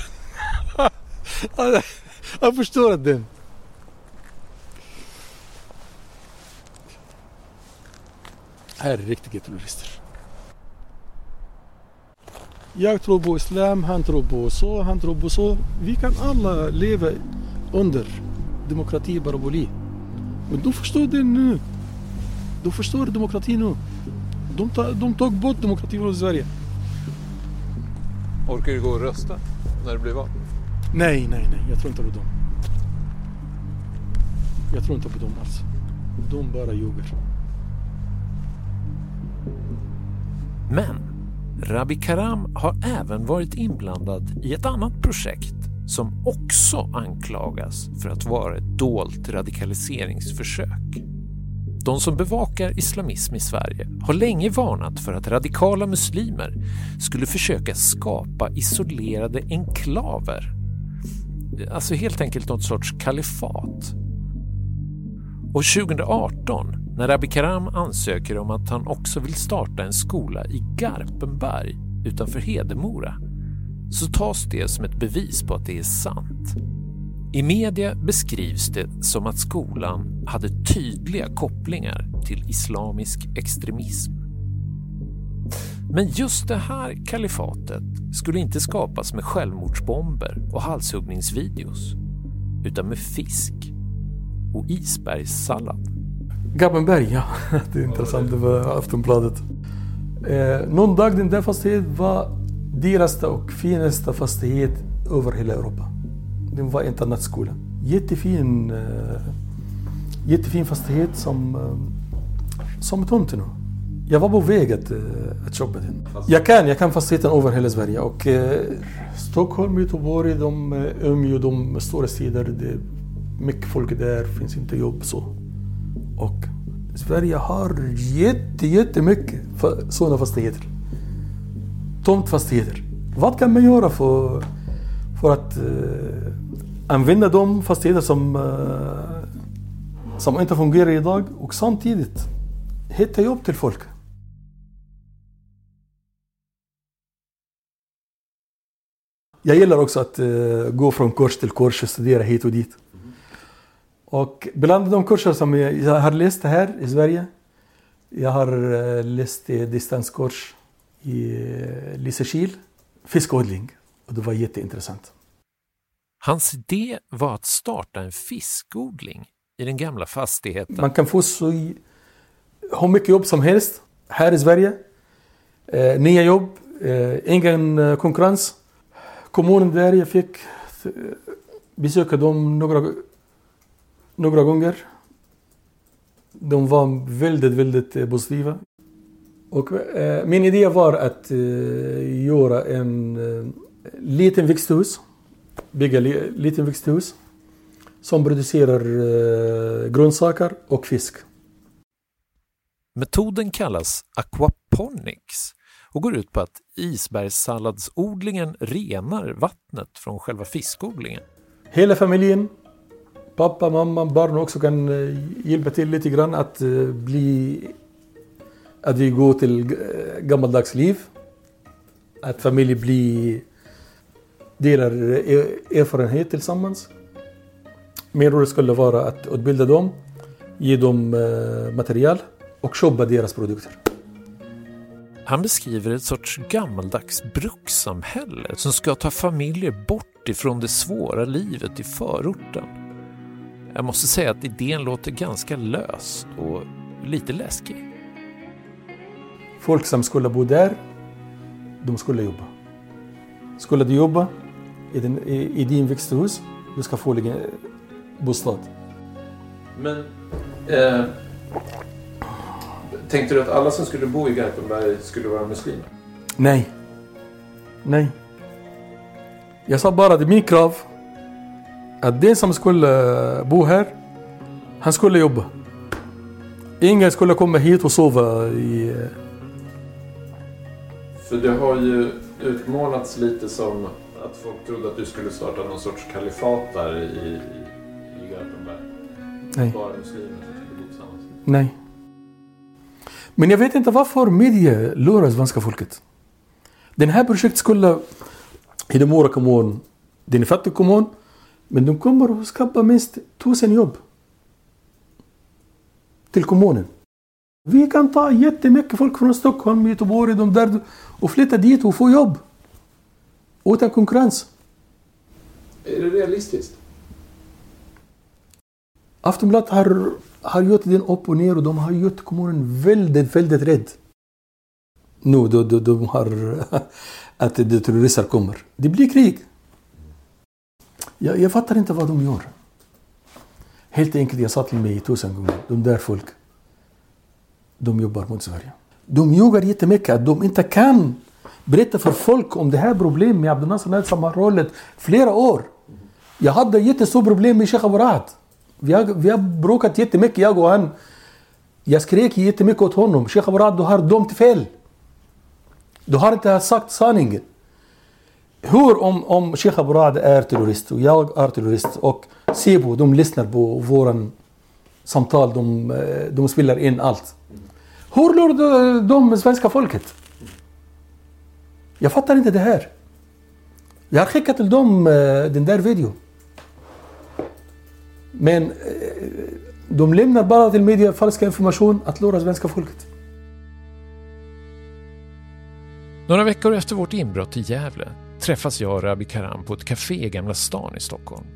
har förstört den. Här är riktiga terrorister. Jag tror på islam, han tror på så, han tror på så. Vi kan alla leva under demokrati och paraboli. Men du förstår det nu. Du förstår demokratin nu. De, ta, de tog bort demokratin från Sverige. Orkar du gå och rösta när det blir val? Nej, nej, nej. Jag tror inte på dem. Jag tror inte på dem alls. De bara ljuger. Men Rabi Karam har även varit inblandad i ett annat projekt som också anklagas för att vara ett dolt radikaliseringsförsök. De som bevakar islamism i Sverige har länge varnat för att radikala muslimer skulle försöka skapa isolerade enklaver. Alltså helt enkelt något sorts kalifat. Och 2018 när Abikaram ansöker om att han också vill starta en skola i Garpenberg utanför Hedemora så tas det som ett bevis på att det är sant. I media beskrivs det som att skolan hade tydliga kopplingar till islamisk extremism. Men just det här kalifatet skulle inte skapas med självmordsbomber och halshuggningsvideos utan med fisk och isbergssallad. Garpenberg, ja. Det är intressant. Det var Aftonbladet. Eh, någon dag den där fastigheten var dyraste och finaste fastighet över hela Europa. Den var internatskola. Jättefin, eh, jättefin fastighet som, eh, som tomt nu. Jag var på väg att, eh, att köpa den. Jag kan, jag kan fastigheten över hela Sverige. Och, eh, Stockholm, Göteborg, de, Umeå, de stora städer. Det är mycket folk där, finns inte jobb så. Och Sverige har jätte, jättemycket sådana fastigheter. Tomtfastigheter. Vad kan man göra för, för att använda de fastigheter som, eh, som inte fungerar idag och samtidigt hitta jobb till folk? Jag gillar också att uh, gå från kurs till kurs och studera hit och dit. Och bland de kurser som jag, har läst här i Sverige, jag har uh, läst distanskurs i uh, Lysekil, fiskodling. Och det var jätteintressant. Hans idé var att starta en fiskodling i den gamla fastigheten. Man kan få så hur mycket jobb som helst här i Sverige. Eh, nya jobb, eh, ingen eh, konkurrens. Kommunen där jag fick eh, besöka dem några, några gånger. De var väldigt, väldigt eh, positiva. Och, eh, min idé var att eh, göra en eh, liten växthus, bygga li, liten växthus som producerar eh, grönsaker och fisk. Metoden kallas aquaponics och går ut på att isbergssalladsodlingen renar vattnet från själva fiskodlingen. Hela familjen, pappa, mamma, barn också kan eh, hjälpa till lite grann att eh, bli att vi går till gammaldags liv. Att familjen blir delar erfarenhet tillsammans. Min roll skulle vara att utbilda dem, ge dem material och köpa deras produkter. Han beskriver ett sorts gammaldags brukssamhälle som ska ta familjer bort ifrån det svåra livet i förorten. Jag måste säga att idén låter ganska lös och lite läskig. Folk som skulle bo där, de skulle jobba. Skulle du jobba i, din, i, i din växthus, du ska få en bostad. Men eh, tänkte du att alla som skulle bo i Garpenberg skulle vara muslimer? Nej. Nej. Jag sa bara är min krav att den som skulle bo här, han skulle jobba. Ingen skulle komma hit och sova i... För det har ju utmålats lite som att folk trodde att du skulle starta någon sorts kalifat där i, i, Garpenberg. Nej. Bara muslimer som skulle bo tillsammans. Nej. Men jag vet inte varför media lurar svenska folket. Den här projektet skulle i Hedemora kommun, det är en fattig kommun, men de kommer att skapa minst tusen jobb till kommunen. Vi kan ta jättemycket folk från Stockholm, Göteborg, de där och flytta dit och få jobb. Utan konkurrens. Är det realistiskt? Aftonbladet har, har gjort den upp och ner och de har gjort kommunen väldigt, väldigt rädd. Nu då, då, de har att de terrorister kommer. Det blir krig. Jag, jag fattar inte vad de gör. Helt enkelt, jag sa till mig tusen gånger, de där folk, de jobbar mot Sverige. De ljuger jättemycket att de inte kan berätta för folk om det här problemet med Abdel Nasser Al-Samar flera år. Jag hade jättestort problem med Sheikh Aburad. Vi har, vi har bråkat jättemycket, jag och han. Jag skrek jättemycket åt honom. Sheikh Aburad, du har dömt fel. Du har inte sagt sanningen. Hur om, om Sheikh Aburad är terrorist och jag är terrorist och Sebo, de lyssnar på våran samtal, de, eh, de spelar in allt. Hur lurar de svenska folket? Jag fattar inte det här. Jag har skickat till dem eh, den där videon. Men eh, de lämnar bara till media falska information att lura svenska folket. Några veckor efter vårt inbrott i Gävle träffas jag och Rabi Karam på ett café i Gamla stan i Stockholm.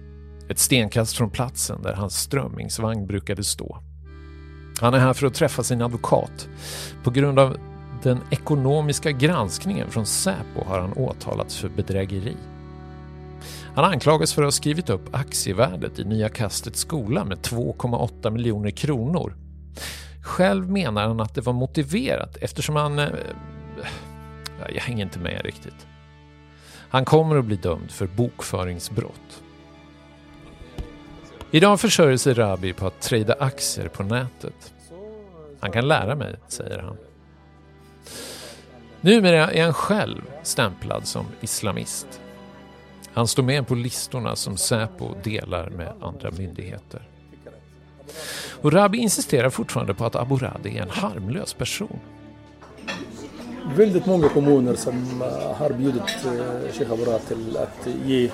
Ett stenkast från platsen där hans strömmingsvagn brukade stå. Han är här för att träffa sin advokat. På grund av den ekonomiska granskningen från Säpo har han åtalats för bedrägeri. Han anklagas för att ha skrivit upp aktievärdet i Nya Kastets skola med 2,8 miljoner kronor. Själv menar han att det var motiverat eftersom han... Eh, jag hänger inte med riktigt. Han kommer att bli dömd för bokföringsbrott. Idag försörjer sig Rabi på att trada aktier på nätet. Han kan lära mig, säger han. Numera är han själv stämplad som islamist. Han står med på listorna som Säpo delar med andra myndigheter. Och Rabi insisterar fortfarande på att Abu Radi är en harmlös person. Väldigt många kommuner som eh, har bjudit eh, Sheikh Abu Radi till att ge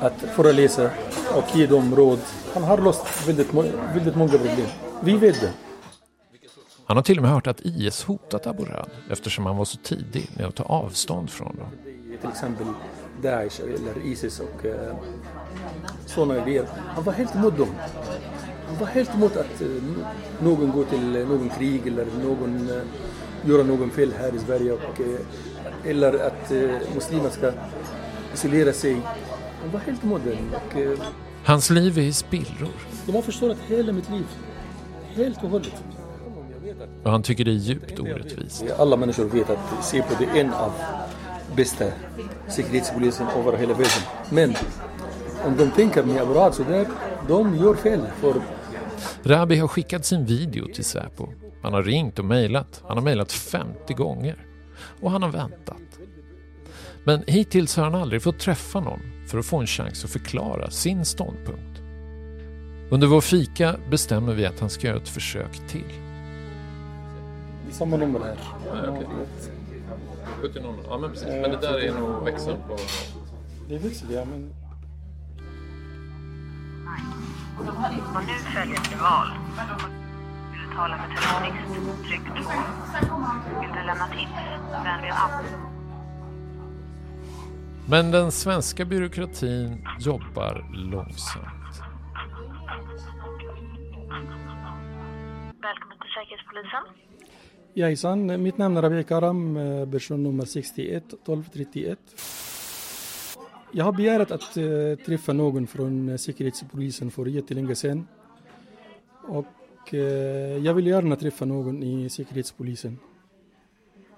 att föreläsa och ge dem råd. Han har löst väldigt, väldigt många problem. Vi vet det. Han har till och med hört att IS hotat Abu Rad eftersom han var så tidig med att ta avstånd från dem. Till exempel Daesh eller Isis och uh, sådana grejer. Han var helt emot dem. Han var helt emot att uh, någon går till uh, någon krig eller någon uh, gör någon fel här i Sverige och, eller att muslimer ska isolera sig. Han var helt emot det. Hans liv är i spillror. De har förstört hela mitt liv. Helt och hållet. Och han tycker det är djupt orättvist. Alla människor vet att Säpo är en av bästa säkerhetspolisen över hela världen. Men om de tänker med Abrad så där, de gör fel. För... Rabi har skickat sin video till Säpo. Han har ringt och mejlat. Han har mejlat 50 gånger. Och han har väntat. Men hittills har han aldrig fått träffa någon för att få en chans att förklara sin ståndpunkt. Under vår fika bestämmer vi att han ska göra ett försök till. Samma nummer här. Ja, okay. 70 Ja men precis. Men det där är nog växeln på... Det är växel ja men... Och nu följer ett val. Vill du tala med telefonist? Tryck 2. Vill du lämna tips? Vänlig app. Men den svenska byråkratin jobbar långsamt. Välkommen till Säkerhetspolisen. Jajsan, mitt namn är Rabi Karam, personnummer 61 1231. Jag har begärt att uh, träffa någon från Säkerhetspolisen för jättelänge sedan. Och jag vill gärna träffa någon i Säkerhetspolisen.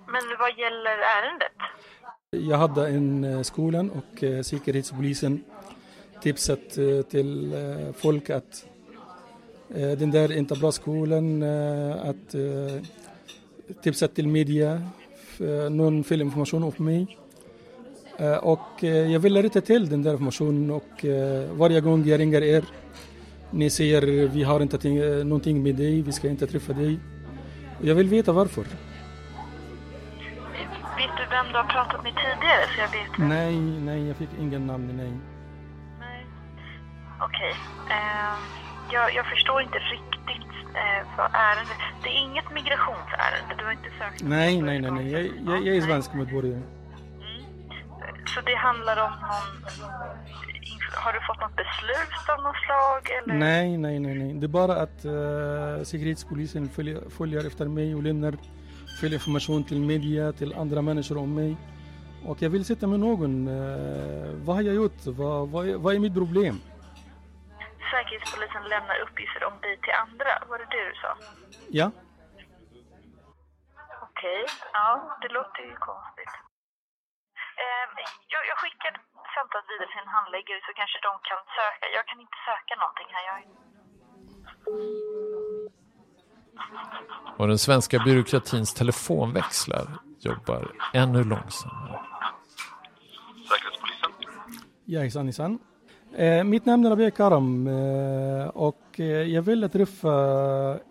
Men vad gäller ärendet? Jag hade en skolan och Säkerhetspolisen tipsat till folk att den där är inte bra skolan, att tipsat till media, någon fel information om mig. Och jag vill rätta till den där informationen och varje gång jag ringer er, ni säger vi har inte någonting med dig, vi ska inte träffa dig. Jag vill veta varför. Vet du vem du har pratat med tidigare så jag vet? Nej, nej, jag fick ingen namn, nej. Nej. Okej. Okay. Uh, jag, jag förstår inte riktigt eh, vad ärendet... Det är inget migrationsärende, du har inte sökt? Nej, nej, nej, nej. Jag, jag, jag är svensk medborgare. Mm. Så det handlar om någon... Har du fått något beslut av något slag? Eller? Nej, nej, nej, nej. Det är bara att uh, Säkerhetspolisen följer, följer efter mig och lämnar fel information till media, till andra människor om mig. Och jag vill sitta med någon. Uh, vad har jag gjort? Vad, vad, vad är mitt problem? Säkerhetspolisen lämnar uppgifter om dig till andra. Var det det du sa? Ja. Okej, okay. ja det låter ju konstigt. Eh, jag, jag skickar samtalet vidare till en handläggare så kanske de kan söka. Jag kan inte söka någonting här. Jag... Och den svenska byråkratins telefonväxlar jobbar ännu långsammare. Säkerhetspolisen? Jajsan, jajsan. Mitt namn är Rabia Karam eh, och eh, jag ville träffa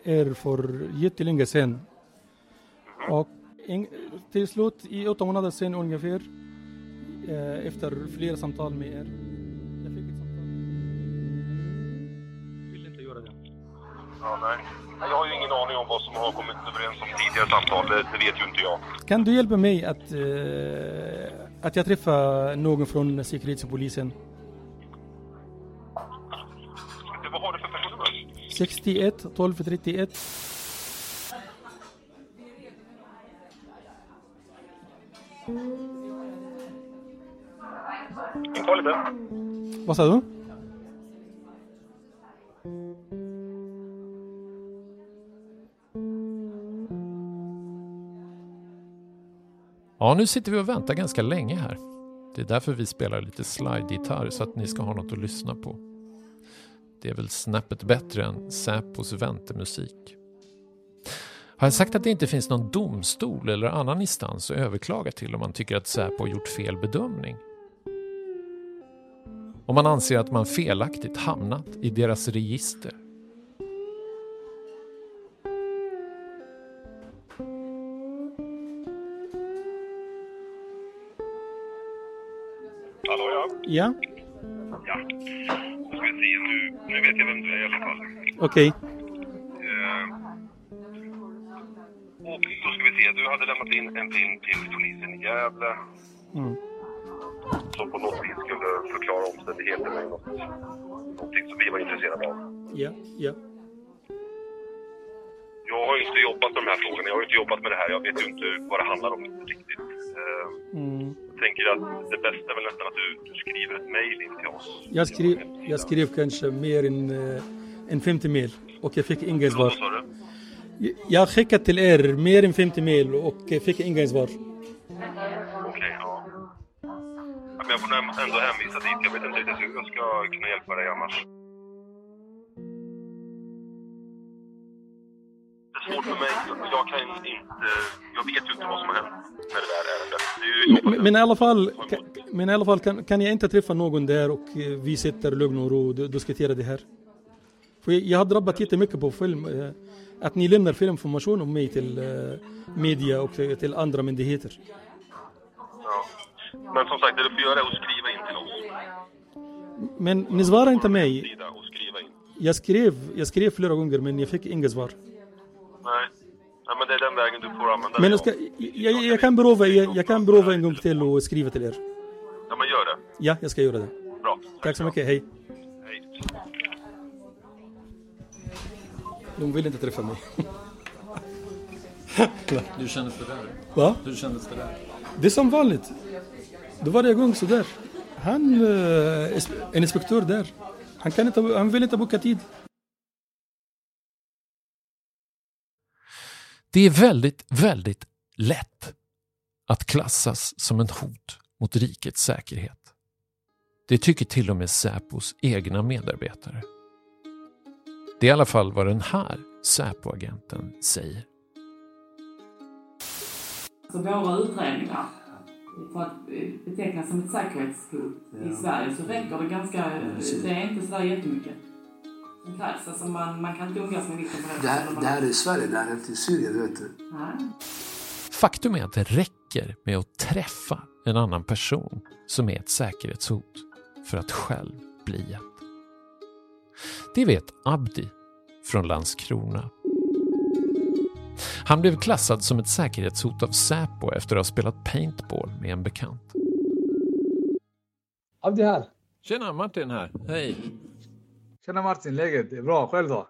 er för jättelänge sedan. Och in, till slut, i åtta månader sedan ungefär, eh, efter flera samtal med er, jag fick ett samtal. Vill inte göra det. Ja, nej. Jag har ju ingen aning om vad som har kommit överens om tidigare samtal, det, det vet ju inte jag. Kan du hjälpa mig att, eh, att jag träffar någon från Säkerhetspolisen? 61 12 31. Lite. Vad sa du? Ja, nu sitter vi och väntar ganska länge här. Det är därför vi spelar lite slide-gitarr så att ni ska ha något att lyssna på. Det är väl snäppet bättre än Säpos väntemusik. Har jag sagt att det inte finns någon domstol eller annan instans att överklaga till om man tycker att Säpo har gjort fel bedömning? Om man anser att man felaktigt hamnat i deras register? Hallå ja. Ja, Ja. Vet jag vem du är i alla fall. okej. Eh, och då ska vi se, du hade lämnat in en film till polisen i Gävle Mm. som på något vis skulle förklara omständigheterna i något, någonting som vi var intresserade av. Ja, ja. Jag har ju inte jobbat med de här frågorna, jag har ju inte jobbat med det här, jag vet ju inte vad det handlar om riktigt. Mm. jag tänker att det bästa är väl nästan att du, du skriver ett mejl in till oss. Jag, skrev, jag skrev kanske mer än, eh, än 50 mejl och jag fick inga svar. Jag har skickat till er mer än 50 mejl och fick inga svar. Okej, ja. Ja, Men jag får ändå hänvisa dit. Jag vet inte riktigt hur jag ska kunna hjälpa dig annars. Svårt för mig. Jag kan inte... Jag vet ju inte vad som har hänt med det där ärendet. Det Men, men i alla fall, kan, men i alla fall kan, kan jag inte träffa någon där och eh, vi sitter lugn och ro och diskuterar det här. För jag, har drabbat jättemycket på film. eh, Att ni lämnar filminformation om mig till eh, media och till andra myndigheter. Ja. Men som sagt, det du får göra är att skriva in till oss. Men ni svarar inte mig. Jag skrev, jag skrev flera gånger men jag fick inga svar. Nej. Nej, men det är den vägen du får använda Men jag, ska, av. jag, jag, kan prova, jag, jag kan prova en gång till och skriva till er. Ja, men gör det. Ja, jag ska göra det. Bra. Tack så mycket, hej. Hej. De vill inte träffa mig. Hur kändes det där? Va? Hur kändes det där? Det är som vanligt. Det var varje gång sådär. Han, eh, en inspektör där, han, kan inte, han vill inte boka tid. Det är väldigt, väldigt lätt att klassas som en hot mot rikets säkerhet. Det tycker till och med Säpos egna medarbetare. Det är i alla fall vad den här Säpo-agenten säger. Så våra utredningar, för att eh, betecknas som ett säkerhetshot i Sverige så räcker det ganska, det är inte sådär jättemycket som krävs. Alltså man, man kan inte umgås med vilka Det här, det här är Sverige, det här är inte i Syrien, vet du. Nej. Faktum är att det räcker med att träffa en annan person som är ett säkerhetshot för att själv bli ett. Det vet Abdi från Landskrona. Han blev klassad som ett säkerhetshot av Säpo efter att ha spelat paintball med en bekant. Abdi här. Tjena, Martin här. Hej. Tjena Martin, läget? Det är bra. Själv då?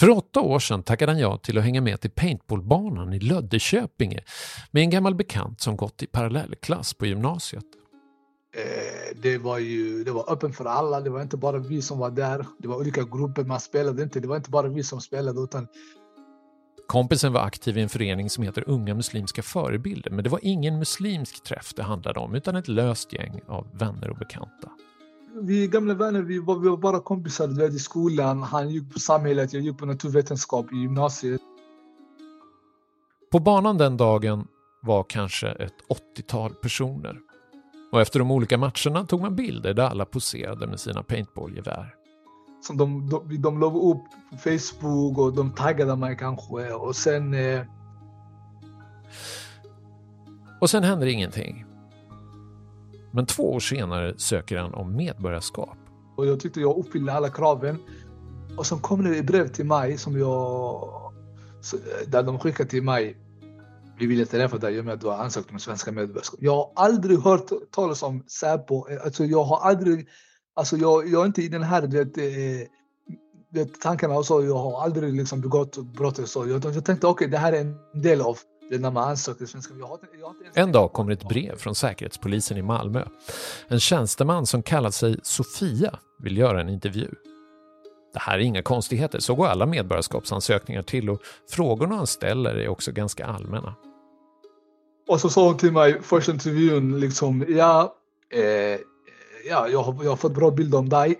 För åtta år sedan tackade han ja till att hänga med till paintballbanan i Löddeköpinge med en gammal bekant som gått i parallellklass på gymnasiet. Eh, det var ju det var öppet för alla. Det var inte bara vi som var där. Det var olika grupper man spelade inte. Det var inte bara vi som spelade utan Kompisen var aktiv i en förening som heter Unga Muslimska Förebilder, men det var ingen muslimsk träff det handlade om, utan ett löst gäng av vänner och bekanta. Vi gamla vänner. Vi var, vi var bara kompisar du vet, i skolan. Han gick på samhället, jag gick på naturvetenskap i gymnasiet. På banan den dagen var kanske ett 80-tal personer. Och efter de olika matcherna tog man bilder där alla poserade med sina paintballgevär. Som de, de, de la upp på Facebook och de taggade mig kanske och sen... Eh... Och sen händer ingenting. Men två år senare söker han om medborgarskap. Och jag tyckte jag uppfyllde alla kraven. Och sen kom det ett brev till mig som jag... Där de skickade till mig. Vi ville träffa dig i och med att du har ansökt om svenska medborgarskap. Jag har aldrig hört talas om Säpo. Alltså jag har aldrig... Alltså jag, jag är inte i den här vet, vet, tankarna och så. Jag har aldrig liksom begått brott. Så. Jag, jag tänkte okej, okay, det här är en del av en dag kommer ett brev från Säkerhetspolisen i Malmö. En tjänsteman som kallar sig Sofia vill göra en intervju. Det här är inga konstigheter, så går alla medborgarskapsansökningar till och frågorna han ställer är också ganska allmänna. Och så sa hon till mig första intervjun liksom, ja, eh, ja jag, har, jag har fått bra bild om dig,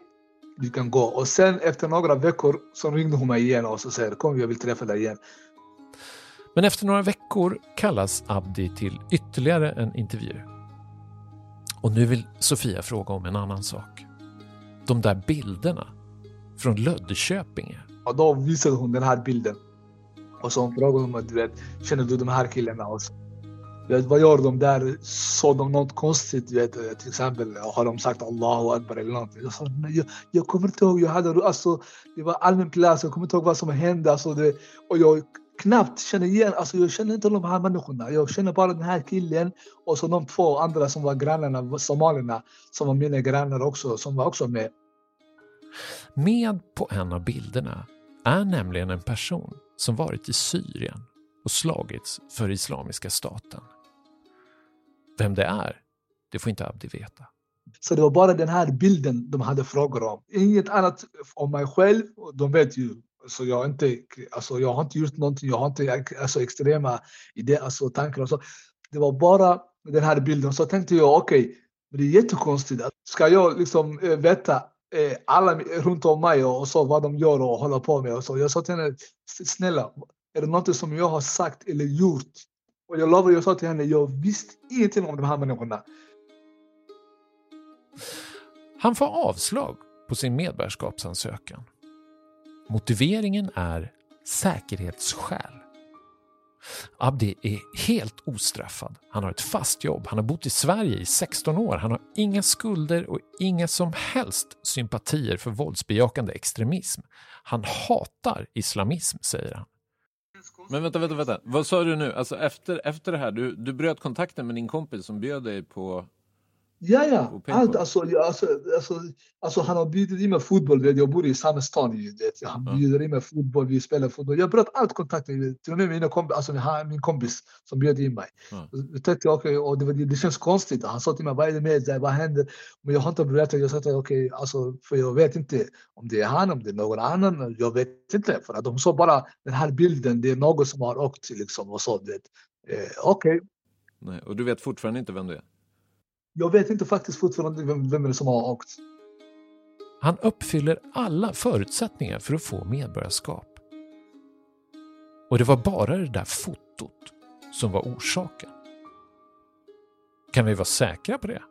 du kan gå. Och sen efter några veckor så ringde hon mig igen och så säger kom jag vill träffa dig igen. Men efter några veckor kallas Abdi till ytterligare en intervju. Och nu vill Sofia fråga om en annan sak. De där bilderna från Löddeköpinge. Ja, då visade hon den här bilden. Och så hon frågade mig, du vet, känner du de här killarna? Och så, vet, vad gör de där? Såg de något konstigt? Vet, till exempel har de sagt Allahu Akbar eller någonting? Jag, sa, jag, jag kommer inte ihåg, jag hade, alltså, det var allmän klass, jag kommer inte ihåg vad som hände. Alltså, det, och jag knappt känner igen, alltså jag känner inte de här människorna. Jag känner bara den här killen och så de två andra som var grannarna, somalierna, som var mina grannar också, som var också med. Med på en av bilderna är nämligen en person som varit i Syrien och slagits för Islamiska staten. Vem det är, det får inte Abdi veta. Så det var bara den här bilden de hade frågor om. Inget annat om mig själv. De vet ju så jag, har inte, alltså jag har inte gjort någonting, jag har inte alltså extrema idéer, alltså tankar och så. Det var bara den här bilden. Så tänkte jag, okej, okay, det är jättekonstigt. Ska jag liksom äh, veta äh, alla runt om mig och så vad de gör och håller på med? Och så. Jag sa till henne, snälla, är det något som jag har sagt eller gjort? Och jag lovar, jag sa till henne, jag visste ingenting om de här människorna. Han får avslag på sin medborgarskapsansökan. Motiveringen är säkerhetsskäl. Abdi är helt ostraffad. Han har ett fast jobb, han har bott i Sverige i 16 år, han har inga skulder och inga som helst sympatier för våldsbejakande extremism. Han hatar islamism, säger han. Men vänta, vänta, vänta. Vad sa du nu? Alltså efter, efter det här, du, du bröt kontakten med din kompis som bjöd dig på Ja, ja. Allt, alltså, alltså, alltså, alltså, han bjudit in mig fotboll. Vet, jag bor i samma stad. Vet. Han bjuder in mig fotboll, vi spelar fotboll. Jag bröt allt kontakt med till och med mina komp alltså, min kompis som bjöd in mig. Mm. Tänkte, okay, och det, det känns konstigt. Han sa till mig, vad är det med dig? Vad händer? Men jag har inte berättat. Jag sa okej, okay, alltså, för jag vet inte om det är han, om det är någon annan. Jag vet inte. För att de såg bara den här bilden, det är någon som har åkt liksom och så. Eh, okej. Okay. och du vet fortfarande inte vem det är? Jag vet inte faktiskt fortfarande vem, vem är det som har åkt. Han uppfyller alla förutsättningar för att få medborgarskap. Och det var bara det där fotot som var orsaken. Kan vi vara säkra på det?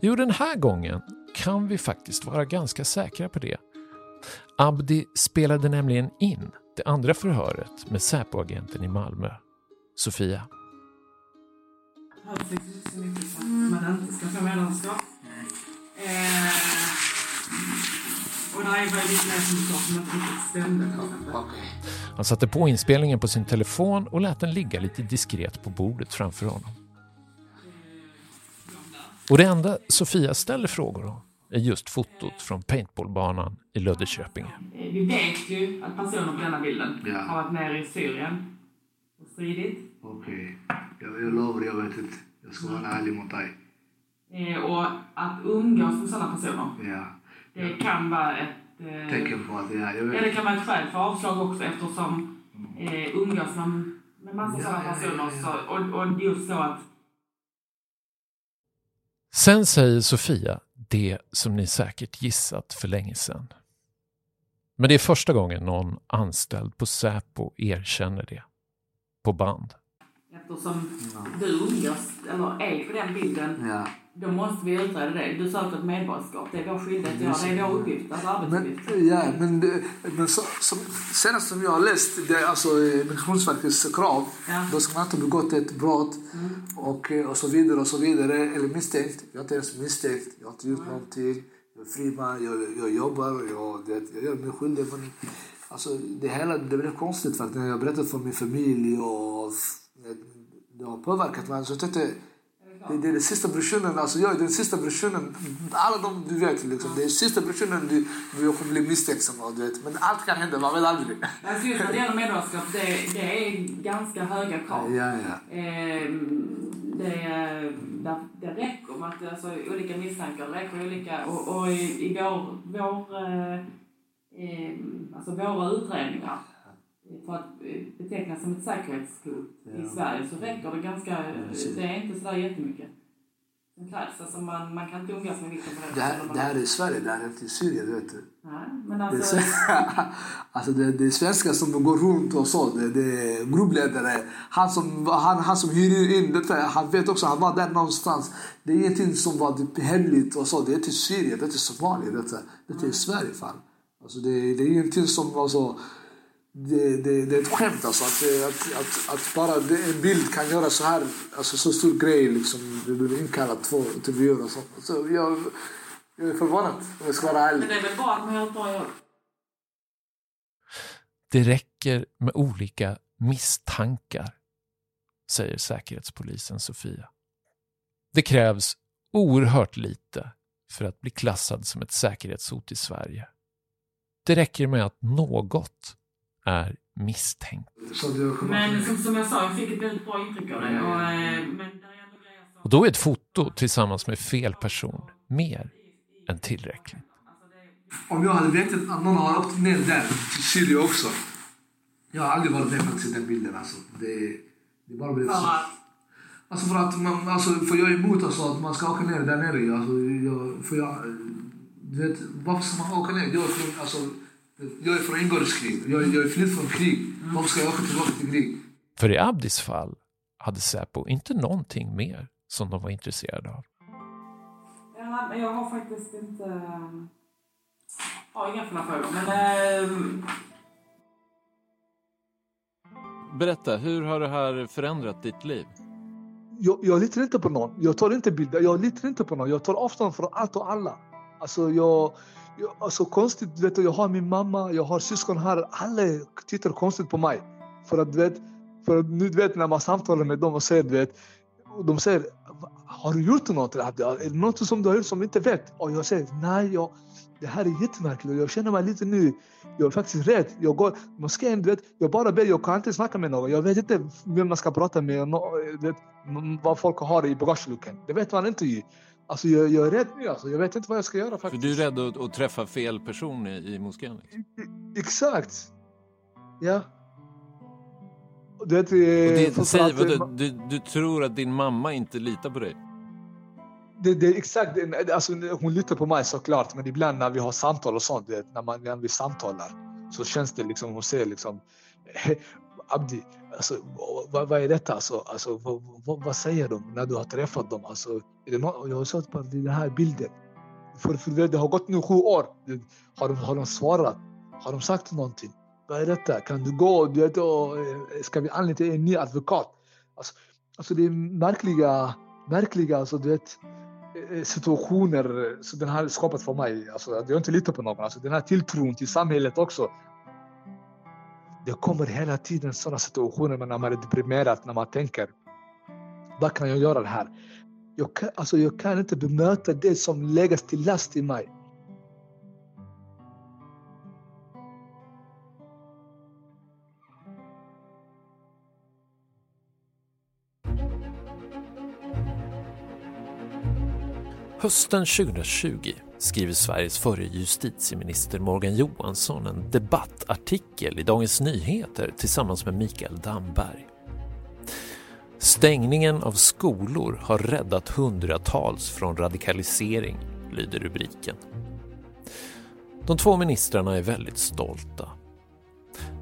Jo, den här gången kan vi faktiskt vara ganska säkra på det. Abdi spelade nämligen in det andra förhöret med Säpoagenten i Malmö, Sofia så mycket för. Eh, och där var lite mer som som inte riktigt stämde Han satte på inspelningen på sin telefon och lät den ligga lite diskret på bordet framför honom. Och det enda Sofia ställer frågor om är just fotot från paintballbanan i Löddeköpinge. Eh, vi vet ju att personer på denna bilden har varit nere i Syrien stridit. Okej. Okay. Jag, jag lovar, jag vet inte. Jag ska vara ärlig mot dig. Eh, och att umgås med sådana personer. Ja. Det ja. kan vara ett... Eh, Tecken på att, ja, jag vet. Ja, det kan vara ett skäl för avslag också eftersom eh, umgås man med massa ja, sådana personer ja, ja, så, och, och just så att... Sen säger Sofia det som ni säkert gissat för länge sedan. Men det är första gången någon anställd på Säpo erkänner det. På band. eftersom du umgås, eller är på den bilden, Ja. då måste vi utreda det. Du söker ett medborgarskap. Det är vår skyldighet att göra. Det är vår uppgift, alltså arbetsuppgift. Men, ja, men, det- men så, som, senast som jag har läst det, alltså, eh, Migrationsverkets krav, då ska man inte ha begått ett brott och, eh, och så vidare och så vidare. Eller misstänkt. Jag är inte ens misstänkt. Jag har inte gjort någonting. Jag är fri man. Jag, jag jobbar. Jag, det, jag gör mig skyldig. Men, alltså, det, hela, det blev konstigt faktiskt när jag berättade för min familj och det har påverkat mig. Så jag tänkte, det, det är den sista broschyren, alltså jag är den sista broschyren, alla de du vet liksom, det är sista broschyren du, du kommer bli misstänksam av, du vet. Men allt kan hända, man vet aldrig. Alltså just när det gäller medborgarskap, det, det är ganska höga krav. Ja, ja. Ehm, det, det, det räcker med att alltså, olika misstankar, det räcker olika. Och, och i, i vår, vår, eh, eh, alltså våra utredningar för att eh, betecknas som ett säkerhetshot i Sverige så räcker det ganska, det är inte sådär jättemycket som krävs. Alltså man, man kan inte umgås med vilka Det här, det här är i Sverige, det här är inte i Syrien, vet du. Nej, men Det är, alltså... alltså det, det är svenskar som går runt och så. Det, det är gruppledare. Han som, han, han som hyr in detta, han vet också han var där någonstans. Det är ingenting som var typ hemligt och så. Det är till Syrien, det är till Somalia. Detta, detta är Sverige fan. Alltså det, det är ingenting som alltså, det, det, det är ett skämt alltså. Att, att, att, att bara det, en bild kan göra så här, alltså så stor grej liksom. Du blir inkallad två intervjuer och så. så jag, jag är förvånad om jag ska vara ärlig. Men det är väl att gör ett bra jobb. Det räcker med olika misstankar, säger säkerhetspolisen Sofia. Det krävs oerhört lite för att bli klassad som ett säkerhetshot i Sverige. Det räcker med att något är misstänkt. Men som, som jag sa, jag fick ett väldigt bra intryck av det. Och, eh, men Och då är ett foto tillsammans med fel person mer än tillräckligt. Om jag hade vetat att någon har åkt ner där, till Syrien också. Jag har aldrig varit med faktiskt i den bilden. Alltså. Det, det bara blev så. Alltså för att man, alltså, för jag är emot alltså, att man ska åka ner där nere. Alltså, jag, för jag, du vet, varför ska man åka ner? Jag är från, alltså, jag är från inbördeskrig. Jag, jag är flytt från krig. Varför ska jag åka tillbaka till krig? För i Abdis fall hade Säpo inte någonting mer som de var intresserade av. Ja, men jag har faktiskt inte... har inga fler frågor. Men... ehm, Berätta, hur har det här förändrat ditt liv? jag, jag litar inte på någon. Jag tar inte bilder. Jag litar inte på någon. Jag tar avstånd från allt och alla. Alltså, jag, jag, alltså konstigt, vet du, jag har min mamma, jag har syskon här. Alla tittar konstigt på mig. För att, du vet, för att nu du vet när man samtalar med dem och säger, du vet, och de säger har du gjort något? Är det något som du har gjort som du inte vet? Och jag säger nej, jag, det här är jättemärkligt jag känner mig lite nu, jag är faktiskt rädd. Jag går moskén, du vet, jag bara ber, jag kan inte snacka med någon. Jag vet inte vem man ska prata med, vet, vad folk har i bagageluckan. Det vet man inte ju. Alltså jag, jag är rädd nu alltså. Jag vet inte vad jag ska göra För faktiskt. du är rädd att, att träffa fel person i, i moskén? Liksom. Exakt. Ja. Du vet, Och det, för- för säg, att, vadå, eh, du, du tror att din mamma inte litar på dig? Det, det är exakt, det- alltså, hon litar på mig såklart, men ibland när vi har samtal och sånt, när, man, när vi samtalar, så känns det liksom, hon säger liksom Abdi, alltså, vad, vad är detta? Alltså, alltså, vad, vad, vad säger de när du har träffat dem? Alltså, det jag har sett den här bilden. För, för det, det har gått nu sju år. Har de, har de svarat? Har de sagt någonting? Vad är detta? Kan du gå? Du vet, och, ska vi anlita en ny advokat? Alltså, alltså det är märkliga, märkliga alltså, du vet, situationer som den har skapat för mig. Alltså, att jag inte litar på någon. Alltså, den här tilltron till samhället också. Det kommer hela tiden sådana situationer när man är deprimerad, när man tänker vad kan jag göra det här? Jag kan, alltså, jag kan inte bemöta det som läggs till last i mig. Hösten 2020 skriver Sveriges förre justitieminister Morgan Johansson en debattartikel i Dagens Nyheter tillsammans med Mikael Damberg. Stängningen av skolor har räddat hundratals från radikalisering, lyder rubriken. De två ministrarna är väldigt stolta.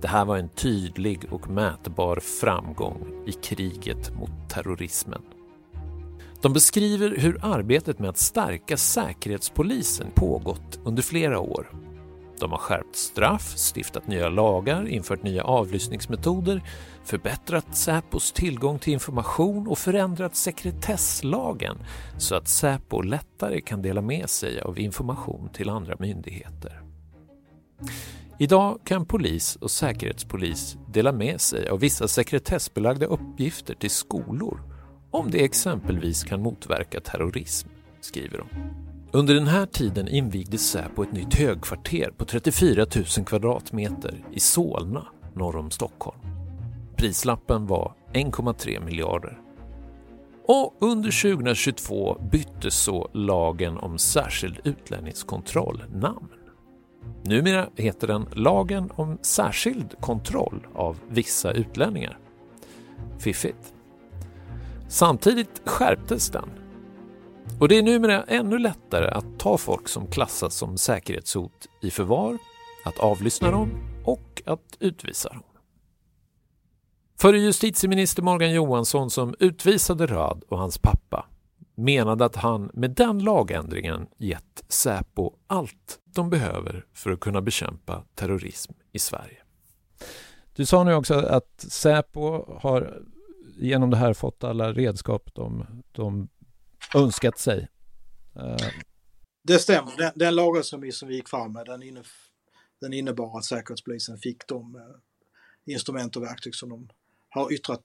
Det här var en tydlig och mätbar framgång i kriget mot terrorismen. De beskriver hur arbetet med att stärka Säkerhetspolisen pågått under flera år. De har skärpt straff, stiftat nya lagar, infört nya avlyssningsmetoder, förbättrat Säpos tillgång till information och förändrat sekretesslagen så att Säpo lättare kan dela med sig av information till andra myndigheter. Idag kan polis och säkerhetspolis dela med sig av vissa sekretessbelagda uppgifter till skolor om det exempelvis kan motverka terrorism, skriver de. Under den här tiden invigdes Säpo ett nytt högkvarter på 34 000 kvadratmeter i Solna norr om Stockholm. Prislappen var 1,3 miljarder. Och under 2022 byttes så lagen om särskild utlänningskontroll namn. Numera heter den Lagen om särskild kontroll av vissa utlänningar. Fiffigt. Samtidigt skärptes den. Och det är numera ännu lättare att ta folk som klassas som säkerhetshot i förvar, att avlyssna dem och att utvisa dem. Förre justitieminister Morgan Johansson som utvisade Röd och hans pappa menade att han med den lagändringen gett Säpo allt de behöver för att kunna bekämpa terrorism i Sverige. Du sa nu också att Säpo har genom det här fått alla redskap de, de önskat sig. Uh. Det stämmer. Den, den lagrådsremiss som vi gick fram med den, inne, den innebar att Säkerhetspolisen fick de uh, instrument och verktyg som de har yttrat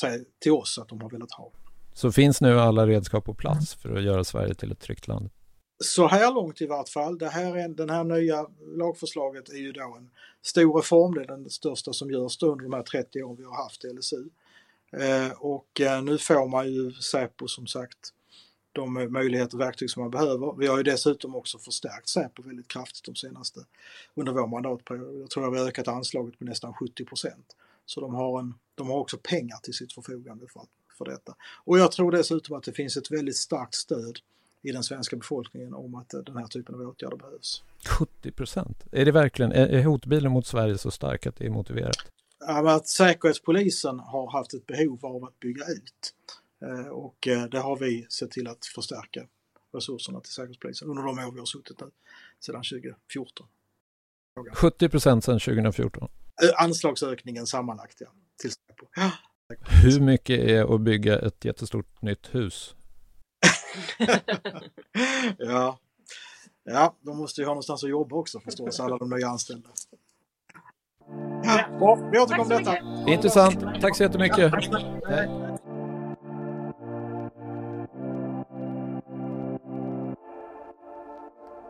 sig till oss att de har velat ha. Så finns nu alla redskap på plats för att göra Sverige till ett tryggt land? Så här långt i vart fall. Det här är, den här nya lagförslaget är ju då en stor reform. Det är den största som görs under de här 30 åren vi har haft LSU. Eh, och eh, nu får man ju Säpo som sagt de möjligheter och verktyg som man behöver. Vi har ju dessutom också förstärkt Säpo väldigt kraftigt de senaste, under vår mandatperiod. Jag tror att vi har ökat anslaget med nästan 70 procent. Så de har, en, de har också pengar till sitt förfogande för, för detta. Och jag tror dessutom att det finns ett väldigt starkt stöd i den svenska befolkningen om att den här typen av åtgärder behövs. 70 procent? Är det verkligen, är hotbilden mot Sverige så stark att det är motiverat? att Säkerhetspolisen har haft ett behov av att bygga ut och eh, det har vi sett till att förstärka resurserna till Säkerhetspolisen under de år vi har suttit nu, sedan 2014. 70 procent sedan 2014? Eh, anslagsökningen sammanlagt, ja. Till Säpo. Ja. Hur mycket är att bygga ett jättestort nytt hus? ja. ja, de måste ju ha någonstans att jobba också förstås, alla de nya anställda. Ja, bra, vi återkommer detta. Intressant. Tack så jättemycket. Hej.